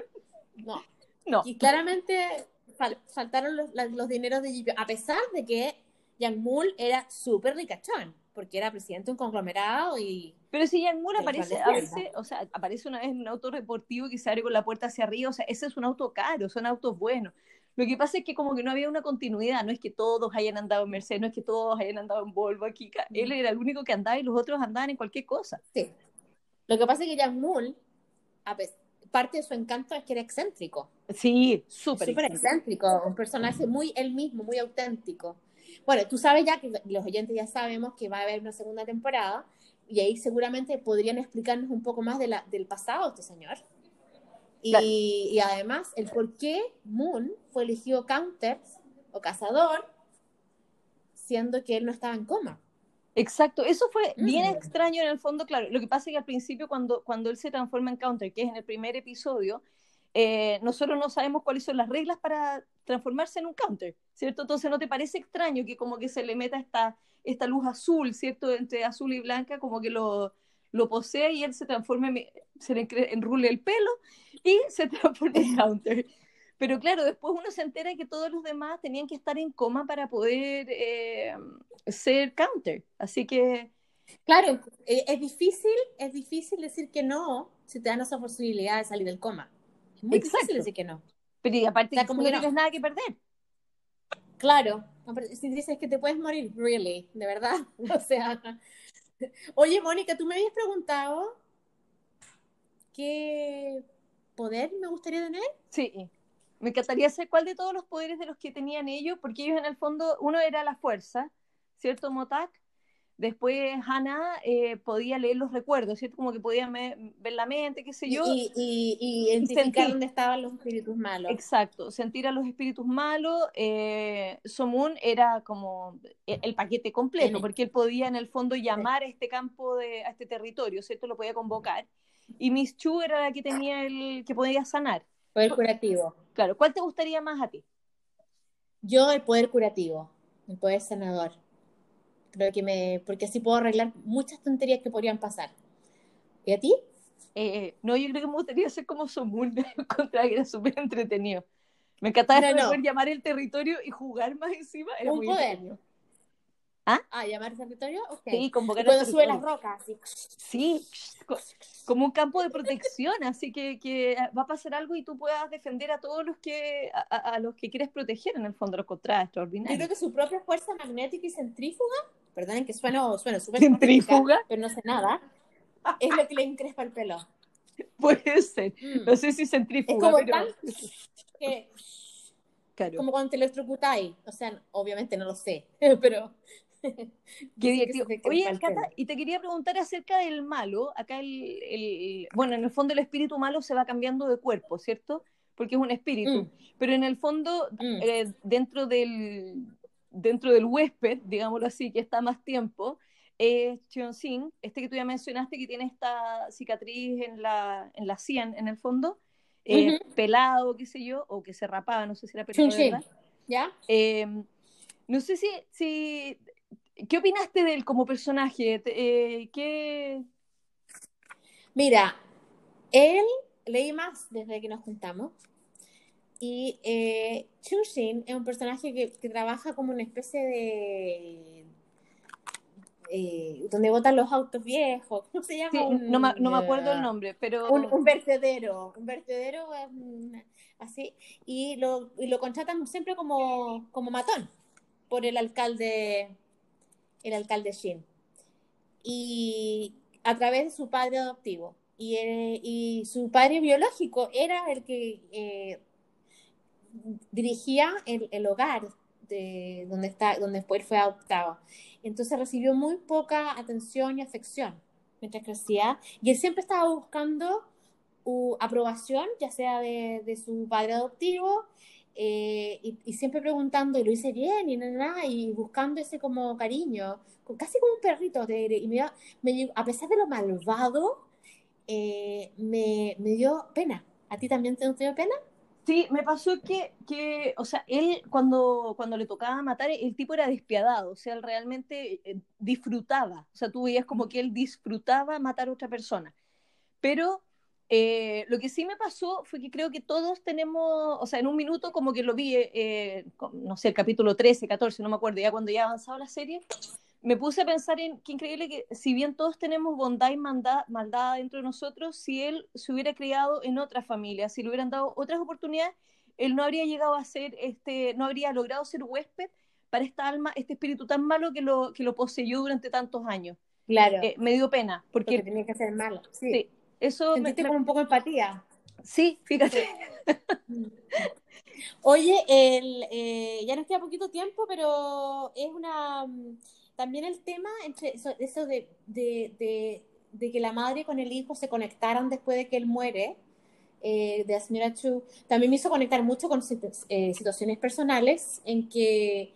No. no. Y claramente faltaron los, los, dineros de Jeep, a pesar de que Yang Mul era súper ricachón, porque era presidente de un conglomerado y pero si Yang Moore aparece a veces, o sea, aparece una vez en un auto deportivo que se abre con la puerta hacia arriba, o sea, ese es un auto caro, son autos buenos. Lo que pasa es que como que no había una continuidad, no es que todos hayan andado en Mercedes, no es que todos hayan andado en Volvo aquí, él era el único que andaba y los otros andaban en cualquier cosa. Sí. Lo que pasa es que Yang Moore, parte de su encanto es que era excéntrico. Sí, súper excéntrico. excéntrico, un personaje muy él mismo, muy auténtico. Bueno, tú sabes ya que los oyentes ya sabemos que va a haber una segunda temporada y ahí seguramente podrían explicarnos un poco más de la, del pasado de este señor. Y, y, además, el por qué Moon fue elegido counter o cazador, siendo que él no estaba en coma. Exacto, eso fue bien mm. extraño en el fondo, claro. Lo que pasa es que al principio, cuando, cuando él se transforma en counter, que es en el primer episodio, eh, nosotros no sabemos cuáles son las reglas para transformarse en un counter, ¿cierto? Entonces, ¿no te parece extraño que como que se le meta esta esta luz azul, ¿cierto? Entre azul y blanca, como que lo, lo posee y él se transforma, se le enrule el pelo y *laughs* se transforma en counter. Pero claro, después uno se entera que todos los demás tenían que estar en coma para poder eh, ser counter. Así que... Claro, eh, es difícil, es difícil decir que no si te dan esa posibilidad de salir del coma. Es muy difícil decir que no. Pero aparte, como que no tienes nada que perder. Claro, si dices que te puedes morir, really, de verdad. *laughs* O sea, oye, Mónica, tú me habías preguntado qué poder me gustaría tener. Sí, me encantaría saber cuál de todos los poderes de los que tenían ellos, porque ellos en el fondo, uno era la fuerza, ¿cierto, Motak? Después Hannah eh, podía leer los recuerdos, ¿cierto? Como que podía ver la mente, qué sé yo. Y, y, identificar dónde estaban los espíritus malos. Exacto, sentir a los espíritus malos. Eh, Somun era como el, paquete completo, porque él podía en el fondo llamar a este campo, de, a este territorio, ¿cierto? Lo podía convocar. Y Miss Chu era la que tenía el que podía sanar. Poder curativo. Claro, ¿cuál te gustaría más a ti? Yo el poder curativo, el poder sanador. Creo que me, porque así puedo arreglar muchas tonterías que podrían pasar. ¿Y a ti? Eh, no, yo creo que me gustaría ser como Somul, *laughs* contra que era súper entretenido. Me encantaba poder llamar el territorio y jugar más encima. Era Un poder. ¿Ah? Ah, llamar el territorio. Sí, convocar cuando sube las rocas. Sí, como un campo de protección, así que, que, va a pasar algo y tú puedas defender a todos los que a, los que quieres proteger en el fondo, los contras extraordinarios. Yo creo que su propia fuerza magnética y centrífuga, perdonen que suena, suena súper centrífuga, pero no sé nada, es lo que le encrespa el pelo. Puede ser, mm. no sé si centrífuga, es como pero... *laughs* que claro. como cuando te electrocutáis, o sea, obviamente no lo sé, *laughs* pero *laughs* Qué Oye, Cata, y te quería preguntar acerca del malo. Acá el, bueno, en el fondo el espíritu malo se va cambiando de cuerpo, ¿cierto? Porque es un espíritu. Mm. Pero en el fondo, mm. eh, dentro del dentro del huésped, digámoslo así, que está más tiempo, es Sin, este que tú ya mencionaste, que tiene esta cicatriz en la, en la sien, en el fondo, eh, pelado, qué sé yo, o que se rapaba, no sé si era pelado, ¿verdad? ¿Ya? Eh, no sé si, si ¿Qué opinaste de él como personaje? Eh, ¿Qué... Mira, él leí más desde que nos juntamos. Y eh, Chushin es un personaje que, trabaja como una especie de. Eh, donde botan los autos viejos. ¿Cómo se llama? no, me, acuerdo el nombre, pero. Un, vertedero. Un vertedero así. Y lo, y lo contratan siempre como, como matón por el alcalde el alcalde Shin. Y a través de su padre adoptivo. Y, y su padre biológico era el que eh, dirigía el, hogar de donde, está, donde después fue adoptado. Entonces recibió muy poca atención y afección mientras crecía. Y él siempre estaba buscando aprobación, ya sea de su padre adoptivo eh, y, siempre preguntando, y lo hice bien, y nada, y buscando ese como cariño, casi como un perrito. y me, me, a pesar de lo malvado, eh, me, me, dio pena. ¿A ti también te dio pena? Sí, me pasó que, que, o sea, él cuando, cuando le tocaba matar, el tipo era despiadado, o sea, él realmente eh, disfrutaba, o sea, tú veías como que él disfrutaba matar a otra persona, pero eh, lo que sí me pasó fue que creo que todos tenemos, o sea, en un minuto como que lo vi, eh, no sé, el capítulo 13, 14, no me acuerdo, ya cuando ya avanzado la serie, me puse a pensar en qué increíble que si bien todos tenemos bondad y maldad, maldad dentro de nosotros, si él se hubiera criado en otra familia, si le hubieran dado otras oportunidades, él no habría llegado a ser, este, no habría logrado ser huésped para esta alma, este espíritu tan malo que lo, que lo poseyó durante tantos años. Claro. Eh, me dio pena. Porque, porque tenía que ser malo. sí eso Sentiste como un poco empatía. Sí, fíjate. *laughs* Oye, el, eh, ya nos queda poquito tiempo, pero es una mm, también el tema entre eso, de, de, de, que la madre con el hijo se conectaron después de que él muere, eh, de la señora Chu, también me hizo conectar mucho con eh, situaciones personales en que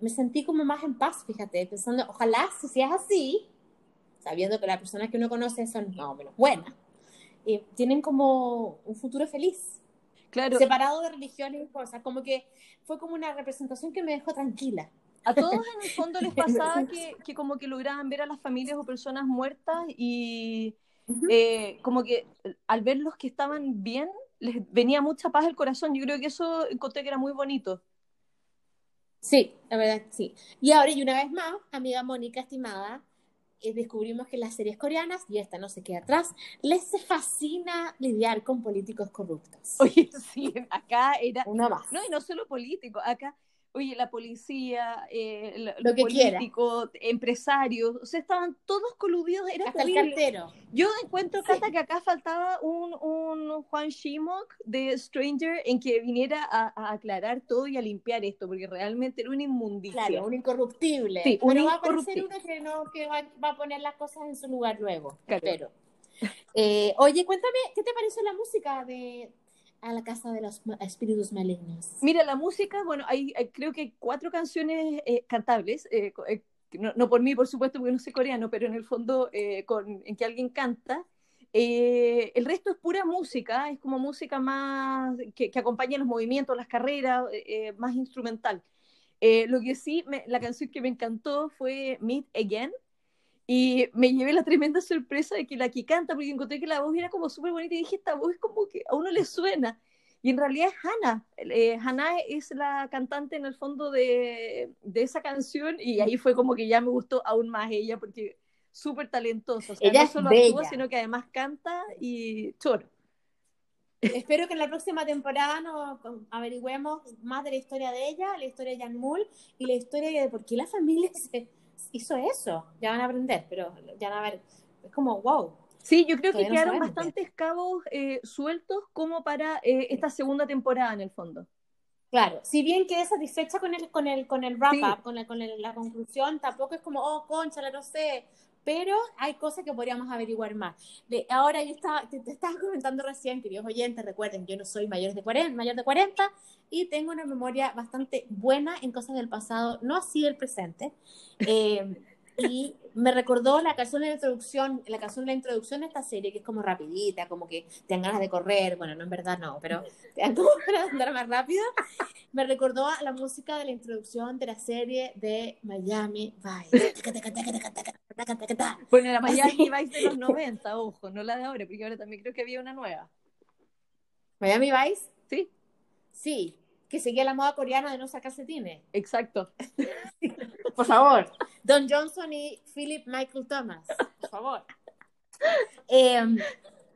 me sentí como más en paz, fíjate, pensando, ojalá si seas así, sabiendo que las personas que uno conoce son más o menos buenas, y tienen como un futuro feliz. Claro. Separado de religiones y cosas, como que fue como una representación que me dejó tranquila. A todos en el fondo les *laughs* pasaba que, que como que lograban ver a las familias o personas muertas y eh, como que al ver los que estaban bien, les venía mucha paz al corazón. Yo creo que eso encontré que era muy bonito. Sí, la verdad, sí. Y ahora, y una vez más, amiga Mónica, estimada, descubrimos que las series coreanas, y esta no se queda atrás, les fascina lidiar con políticos corruptos. Oye, sí, acá era... Una más. No, y no solo políticos, acá... oye, la policía, eh, Lo los que quiera. políticos, empresarios, o sea, estaban todos coludidos, era Hasta el cartero. Yo encuentro, Sí. Cata, que acá faltaba un, un Juan Shimok de Stranger en que viniera a, a aclarar todo y a limpiar esto, porque realmente era una inmundicia. Claro, un incorruptible. Sí, Pero un va a aparecer incorruptible. uno que, no, que va, va a poner las cosas en su lugar luego. Claro. Eh, oye, cuéntame, ¿qué te pareció la música de A la Casa de los Espíritus Malignos? Mira, la música, bueno, hay, hay- creo que hay cuatro canciones eh, cantables, eh, eh, no, no por mí, por supuesto, porque no sé coreano, pero en el fondo eh, con, en que alguien canta. Eh, el resto es pura música, es como música más que, que acompaña los movimientos, las carreras, eh, más instrumental. Lo que sí, me- la canción que me encantó fue Meet Again, y me llevé la tremenda sorpresa de que la que canta, porque encontré que la voz era como súper bonita y dije, esta voz es como que a uno le suena. Y en realidad es Hannah. Eh, Hannah es la cantante en el fondo de, de esa canción y ahí fue como que ya me gustó aún más ella porque súper talentosa. O sea, Ella no solo actúa, sino que además canta y choro. Espero que en la próxima temporada nos averigüemos más de la historia de ella, la historia de Jan Mull y la historia de por qué la familia *laughs* se hizo eso. Ya van a aprender, pero ya van a ver. Es como, wow. Sí, yo creo que no quedaron bastantes cabos eh, sueltos como para eh, esta segunda temporada en el fondo. Claro, si bien quedé satisfecha con el, con el, con el wrap Sí. up, con, el- con el- la conclusión, tampoco es como, oh, concha, no sé, pero hay cosas que podríamos averiguar más. De, ahora yo estaba, te, te estaba comentando recién, queridos oyentes, recuerden, yo no soy mayor de 40, mayor de 40 y tengo una memoria bastante buena en cosas del pasado, no así del presente. Eh, *laughs* y me recordó la canción de la introducción, la canción de la introducción de esta serie, que es como rapidita, como que te dan ganas de correr, bueno, no en verdad no, pero te dan como *laughs* ganas de andar más rápido. Me recordó a la música de la introducción de la serie de Miami Vice. Bueno, la Miami. Vice de los 90, ojo, no la de ahora, porque ahora también creo que había una nueva. Miami Vice, Sí, sí, que seguía la moda coreana de no usar calcetines. exacto. *laughs* Por favor. Don Johnson y Philip Michael Thomas. Por favor. *laughs* Eh,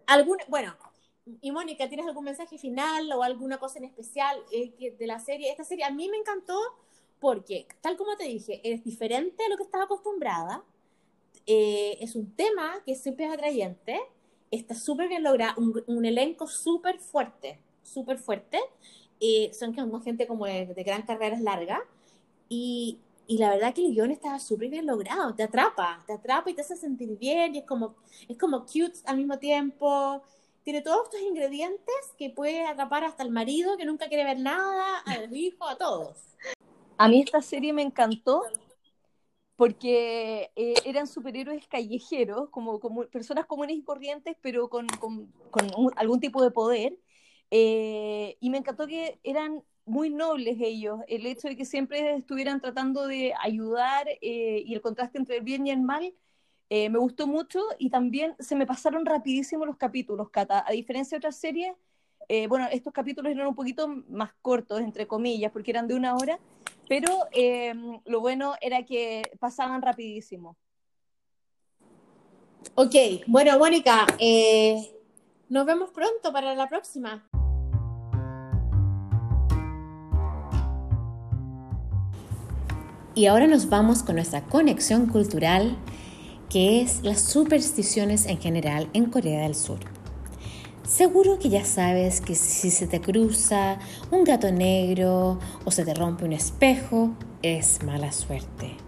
algún, bueno, y Mónica, ¿tienes algún mensaje final o alguna cosa en especial eh, de la serie? Esta serie a mí me encantó porque, tal como te dije, es diferente a lo que estaba acostumbrada. Eh, es un tema que siempre es atrayente. Está súper bien logrado. Un, un elenco súper fuerte. Súper fuerte. Eh, son gente como de, de gran carreras largas. Y, y la verdad que el guion estaba súper bien logrado, te atrapa, te atrapa y te hace sentir bien y es como, es como cute al mismo tiempo. Tiene todos estos ingredientes que puede atrapar hasta el marido que nunca quiere ver nada, a los hijos, a todos. A mí esta serie me encantó porque eh, eran superhéroes callejeros, como, como personas comunes y corrientes, pero con, con- algún tipo de poder. Eh, y me encantó que eran muy nobles ellos, el hecho de que siempre estuvieran tratando de ayudar eh, y el contraste entre el bien y el mal. eh, me gustó mucho y también se me pasaron rapidísimo los capítulos, Cata. A diferencia de otras series, eh, bueno, estos capítulos eran un poquito más cortos, entre comillas, porque eran de una hora, pero lo bueno era que pasaban rapidísimo. Ok, bueno, Mónica, nos vemos pronto para la próxima. Y ahora nos vamos con nuestra conexión cultural, que es las supersticiones en general en Corea del Sur. Seguro que ya sabes que si se te cruza un gato negro o se te rompe un espejo, es mala suerte.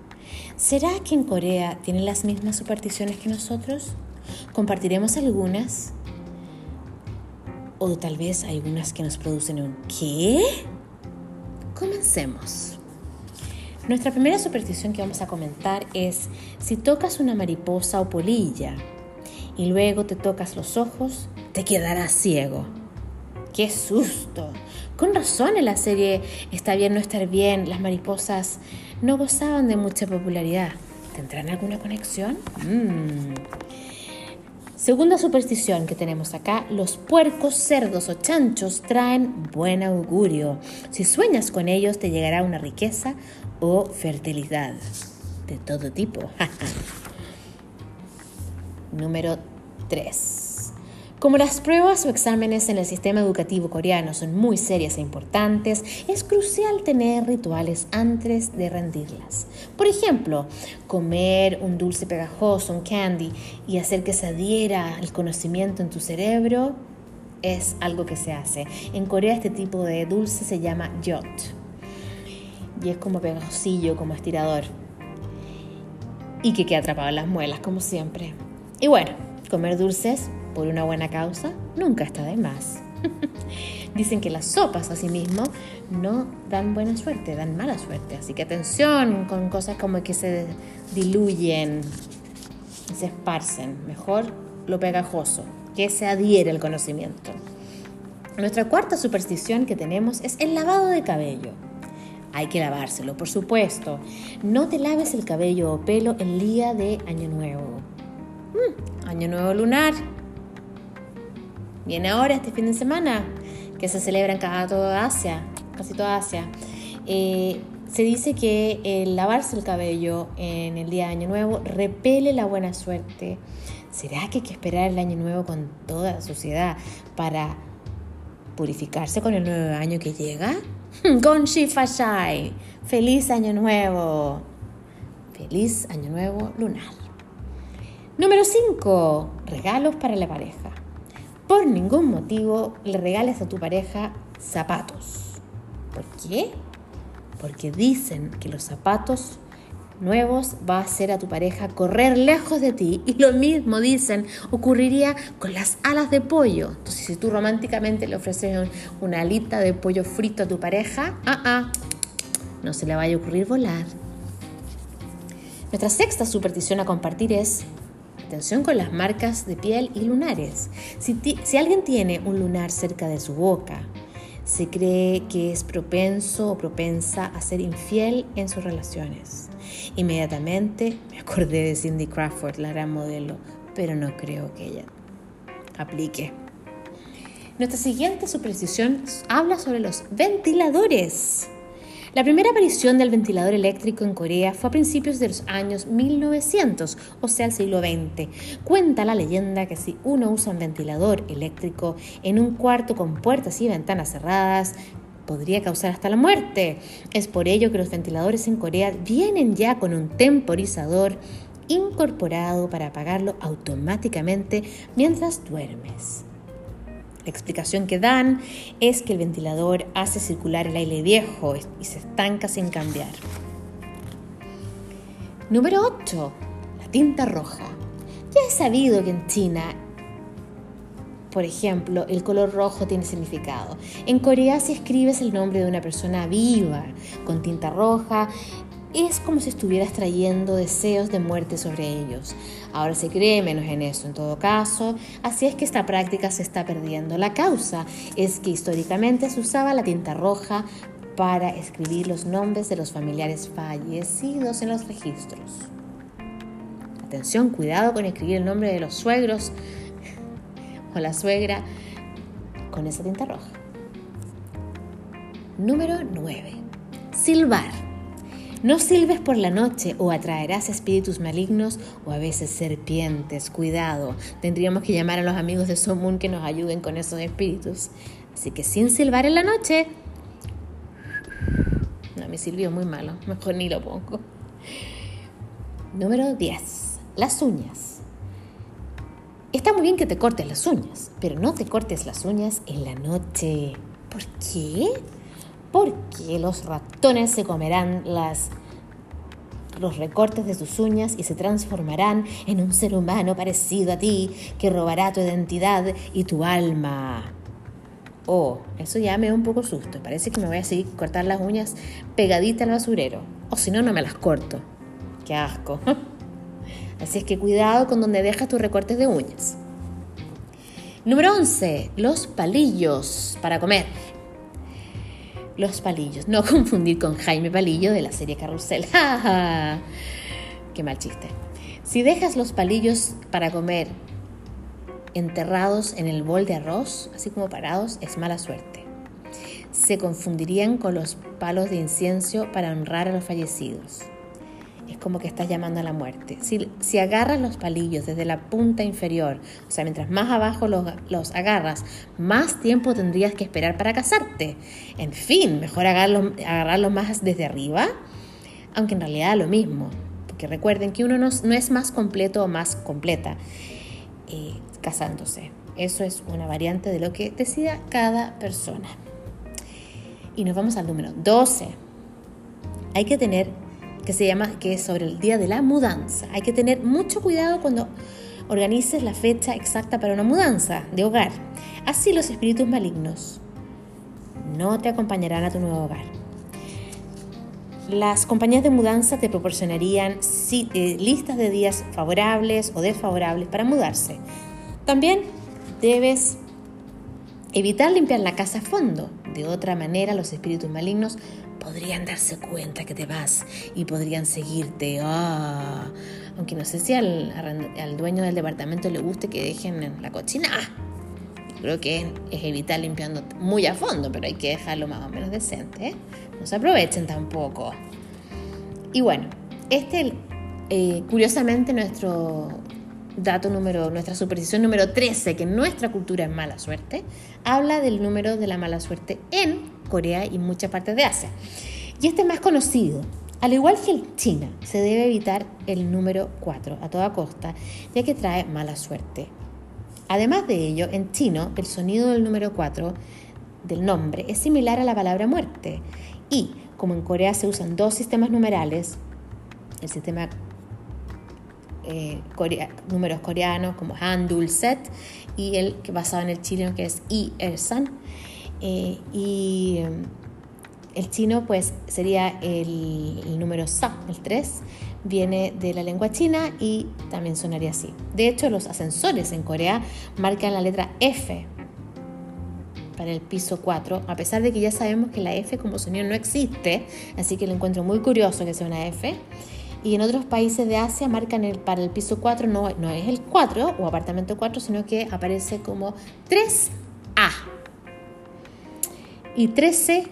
¿Será que en Corea tienen las mismas supersticiones que nosotros? ¿Compartiremos algunas? O tal vez algunas que nos producen un ¿qué? Comencemos. Nuestra primera superstición que vamos a comentar es si tocas una mariposa o polilla y luego te tocas los ojos, te quedarás ciego. ¡Qué susto! Con razón en la serie Está bien no estar bien, las mariposas no gozaban de mucha popularidad. ¿Tendrán alguna conexión? Mm. Segunda superstición que tenemos acá, los puercos, cerdos o chanchos traen buen augurio. Si sueñas con ellos te llegará una riqueza o fertilidad de todo tipo. *laughs* Número 3. Como las pruebas o exámenes en el sistema educativo coreano son muy serias e importantes, es crucial tener rituales antes de rendirlas. Por ejemplo, comer un dulce pegajoso, un candy, y hacer que se adhiera el conocimiento en tu cerebro es algo que se hace. En Corea este tipo de dulce se llama yot y es como pegajosillo, como estirador y que queda atrapado en las muelas como siempre. Y bueno, comer dulces por una buena causa nunca está de más. *laughs* Dicen que las sopas asimismo no dan buena suerte, dan mala suerte. Así que atención con cosas como que se diluyen, se esparcen. Mejor lo pegajoso, que se adhiere al conocimiento. Nuestra cuarta superstición que tenemos es el lavado de cabello. Hay que lavárselo, por supuesto. No te laves el cabello o pelo el día de Año Nuevo. Mm, año Nuevo lunar. Viene ahora este fin de semana, que se celebra en casi toda Asia. Casi toda Asia. Eh, se dice que el lavarse el cabello en el día de Año Nuevo repele la buena suerte. ¿Será que hay que esperar el Año Nuevo con toda la sociedad para purificarse con el nuevo año que llega? Gonshi Fashai. Feliz Año Nuevo. Feliz Año Nuevo lunar. Número 5. Regalos para la pareja. Por ningún motivo le regales a tu pareja zapatos. ¿Por qué? Porque dicen que los zapatos nuevos va a hacer a tu pareja correr lejos de ti. Y lo mismo dicen ocurriría con las alas de pollo. Entonces, si tú románticamente le ofreces una alita de pollo frito a tu pareja, ah, ah, no se le vaya a ocurrir volar. Nuestra sexta superstición a compartir es atención con las marcas de piel y lunares. Si, si alguien tiene un lunar cerca de su boca, se cree que es propenso o propensa a ser infiel en sus relaciones. Inmediatamente me acordé de Cindy Crawford, la gran modelo, pero no creo que ella aplique. Nuestra siguiente superstición habla sobre los ventiladores. La primera aparición del ventilador eléctrico en Corea fue a principios de los años 1900, o sea, el siglo XX. Cuenta la leyenda que si uno usa un ventilador eléctrico en un cuarto con puertas y ventanas cerradas, podría causar hasta la muerte. Es por ello que los ventiladores en Corea vienen ya con un temporizador incorporado para apagarlo automáticamente mientras duermes. La explicación que dan es que el ventilador hace circular el aire viejo y se estanca sin cambiar. Número 8. La tinta roja. Ya he sabido que en China, por ejemplo, el color rojo tiene significado. En Corea si escribes el nombre de una persona viva con tinta roja, es como si estuvieras trayendo deseos de muerte sobre ellos. Ahora se cree menos en eso en todo caso, así es que esta práctica se está perdiendo. La causa es que históricamente se usaba la tinta roja para escribir los nombres de los familiares fallecidos en los registros. Atención, cuidado con escribir el nombre de los suegros o la suegra con esa tinta roja. Número 9. Silbar. No silbes por la noche o atraerás espíritus malignos o a veces serpientes. Cuidado, tendríamos que llamar a los amigos de Somun que nos ayuden con esos espíritus. Así que sin silbar en la noche. No, mi silbió muy malo, mejor ni lo pongo. Número 10. Las uñas. Está muy bien que te cortes las uñas, pero no te cortes las uñas en la noche. ¿Por qué? porque los ratones se comerán las, los recortes de sus uñas y se transformarán en un ser humano parecido a ti que robará tu identidad y tu alma. Oh, eso ya me da un poco susto. Parece que me voy a seguir cortar las uñas pegadita al basurero. O si no, no me las corto. Qué asco. *laughs* Así es que cuidado con donde dejas tus recortes de uñas. Número 11. Los palillos para comer. Los palillos. No *laughs* confundir con Jaime Palillo de la serie Carrusel. *laughs* Qué mal chiste. Si dejas los palillos para comer enterrados en el bol de arroz, así como parados, es mala suerte. Se confundirían con los palos de incienso para honrar a los fallecidos. Como que estás llamando a la muerte. Si, si agarras los palillos desde la punta inferior, o sea, mientras más abajo los, los agarras, más tiempo tendrías que esperar para casarte. En fin, mejor agarrarlos agarrarlo más desde arriba, aunque en realidad lo mismo. Porque recuerden que uno no, no es más completo o más completa eh, casándose. Eso es una variante de lo que decida cada persona. Y nos vamos al número 12. Hay que tener, que se llama, que es sobre el día de la mudanza. Hay que tener mucho cuidado cuando organices la fecha exacta para una mudanza de hogar. Así los espíritus malignos no te acompañarán a tu nuevo hogar. Las compañías de mudanza te proporcionarían eh, listas de días favorables o desfavorables para mudarse. También debes evitar limpiar la casa a fondo. De otra manera, los espíritus malignos podrían darse cuenta que te vas y podrían seguirte. Ah, aunque no sé si al, dueño del departamento le guste que dejen la cochina. Creo que es, evitar limpiando muy a fondo, pero hay que dejarlo más o menos decente. ¿eh? No se aprovechen tampoco. Y bueno, este, eh, curiosamente, nuestro dato número, nuestra superstición número 13, que en nuestra cultura es mala suerte, habla del número de la mala suerte en Corea y muchas partes de Asia. Y este es más conocido. Al igual que en China, se debe evitar el número 4 a toda costa, ya que trae mala suerte. Además de ello, en chino, el sonido del número 4 del nombre es similar a la palabra muerte. Y como en Corea se usan dos sistemas numerales, el sistema eh, números coreanos como Han, Dul, Set y el que basado en el chino que es I, Er, San. Eh, y em, el chino pues sería el, número Sa, el 3, viene de la lengua china y también sonaría así. De hecho, los ascensores en Corea marcan la letra F para el piso 4, a pesar de que ya sabemos que la F como sonido no existe, así que lo encuentro muy curioso que sea una F. Y en otros países de Asia marcan el, para el piso 4, no, no es el 4 o apartamento 4, sino que aparece como 3A. Y 13A,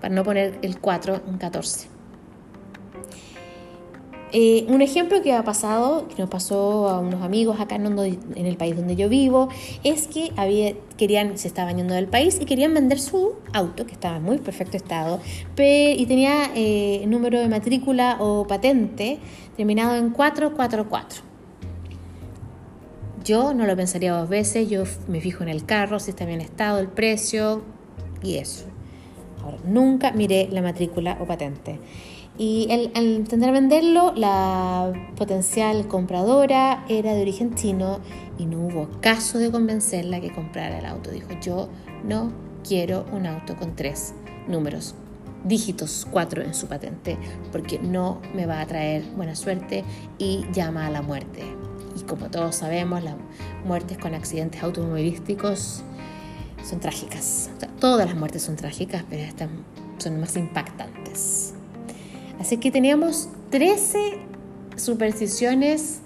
para no poner el 4 en 14. Eh, un ejemplo que ha pasado, que nos pasó a unos amigos acá en, el país donde yo vivo, es que había, querían, se estaban yendo del país y querían vender su auto, que estaba en muy perfecto estado, y tenía eh, número de matrícula o patente terminado en 444. Yo no lo pensaría dos veces, yo me fijo en el carro, si está bien estado, el precio y eso. Ahora, nunca miré la matrícula o patente. Y al intentar venderlo, la potencial compradora era de origen chino y no hubo caso de convencerla que comprara el auto. Dijo, yo no quiero un auto con tres números, dígitos cuatro en su patente, porque no me va a traer buena suerte y llama a la muerte. Y como todos sabemos, las muertes con accidentes automovilísticos son trágicas. todas las muertes son trágicas, pero estas son más impactantes. Así que teníamos 13 supersticiones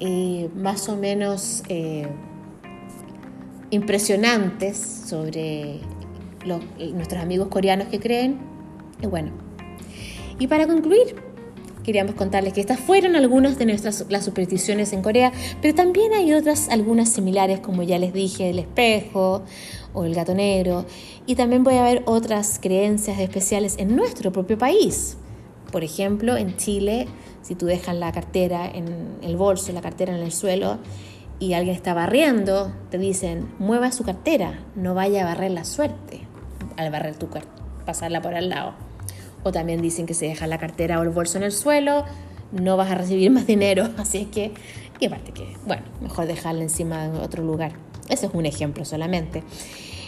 eh, más o menos eh, impresionantes sobre nuestros amigos coreanos que creen. Y bueno, y para concluir, queríamos contarles que estas fueron algunas de nuestras las supersticiones en Corea, pero también hay otras, algunas similares, como ya les dije, el espejo o el gato negro, y también puede haber otras creencias especiales en nuestro propio país. Por ejemplo, en Chile, si tú dejas la cartera en el bolso, la cartera en el suelo, y alguien está barriendo, te dicen, mueva su cartera, no vaya a barrer la suerte al barrer tu pasarla por al lado. O también dicen que si dejas la cartera o el bolso en el suelo, no vas a recibir más dinero. *laughs* Así es que, y aparte que, bueno, mejor dejarla encima en otro lugar. Ese es un ejemplo solamente.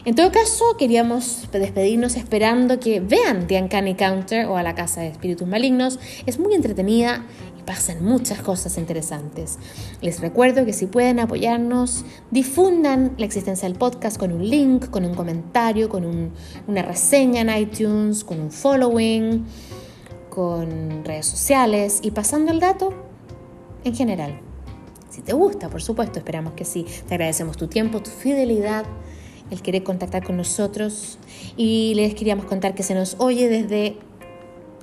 En todo caso, queríamos despedirnos esperando que vean The Uncanny Counter o a la Casa de Espíritus Malignos. Es muy entretenida y pasan muchas cosas interesantes. Les recuerdo que si pueden apoyarnos, difundan la existencia del podcast con un link, con un comentario, con una reseña en iTunes, con un following, con redes sociales y pasando el dato en general. Te gusta, por supuesto, esperamos que sí. Te agradecemos tu tiempo, tu fidelidad el querer contactar con nosotros y les queríamos contar que se nos oye desde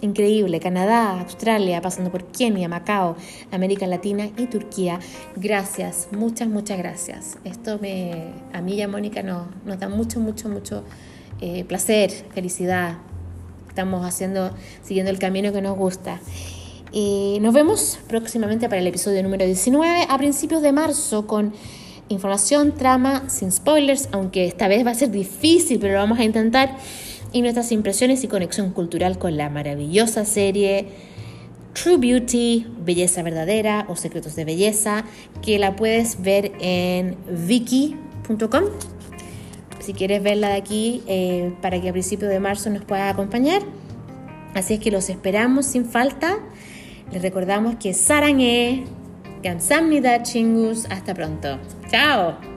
increíble, Canadá, Australia, pasando por Kenia, Macao, América Latina y Turquía. Gracias, muchas, muchas gracias. Esto me, a mí y a Mónica nos, nos da mucho, mucho, mucho eh, placer, felicidad. Estamos haciendo, siguiendo el camino que nos gusta. Y nos vemos próximamente para el episodio número 19 a principios de marzo con información, trama, sin spoilers, aunque esta vez va a ser difícil, pero lo vamos a intentar y nuestras impresiones y conexión cultural con la maravillosa serie True Beauty, Belleza Verdadera o Secretos de Belleza, que la puedes ver en viki.com. Si quieres verla de aquí, eh, para que a principios de marzo nos pueda acompañar. Así es que los esperamos sin falta. Les recordamos que Sarangé, Gamsamnida Chingus, hasta pronto. Chao.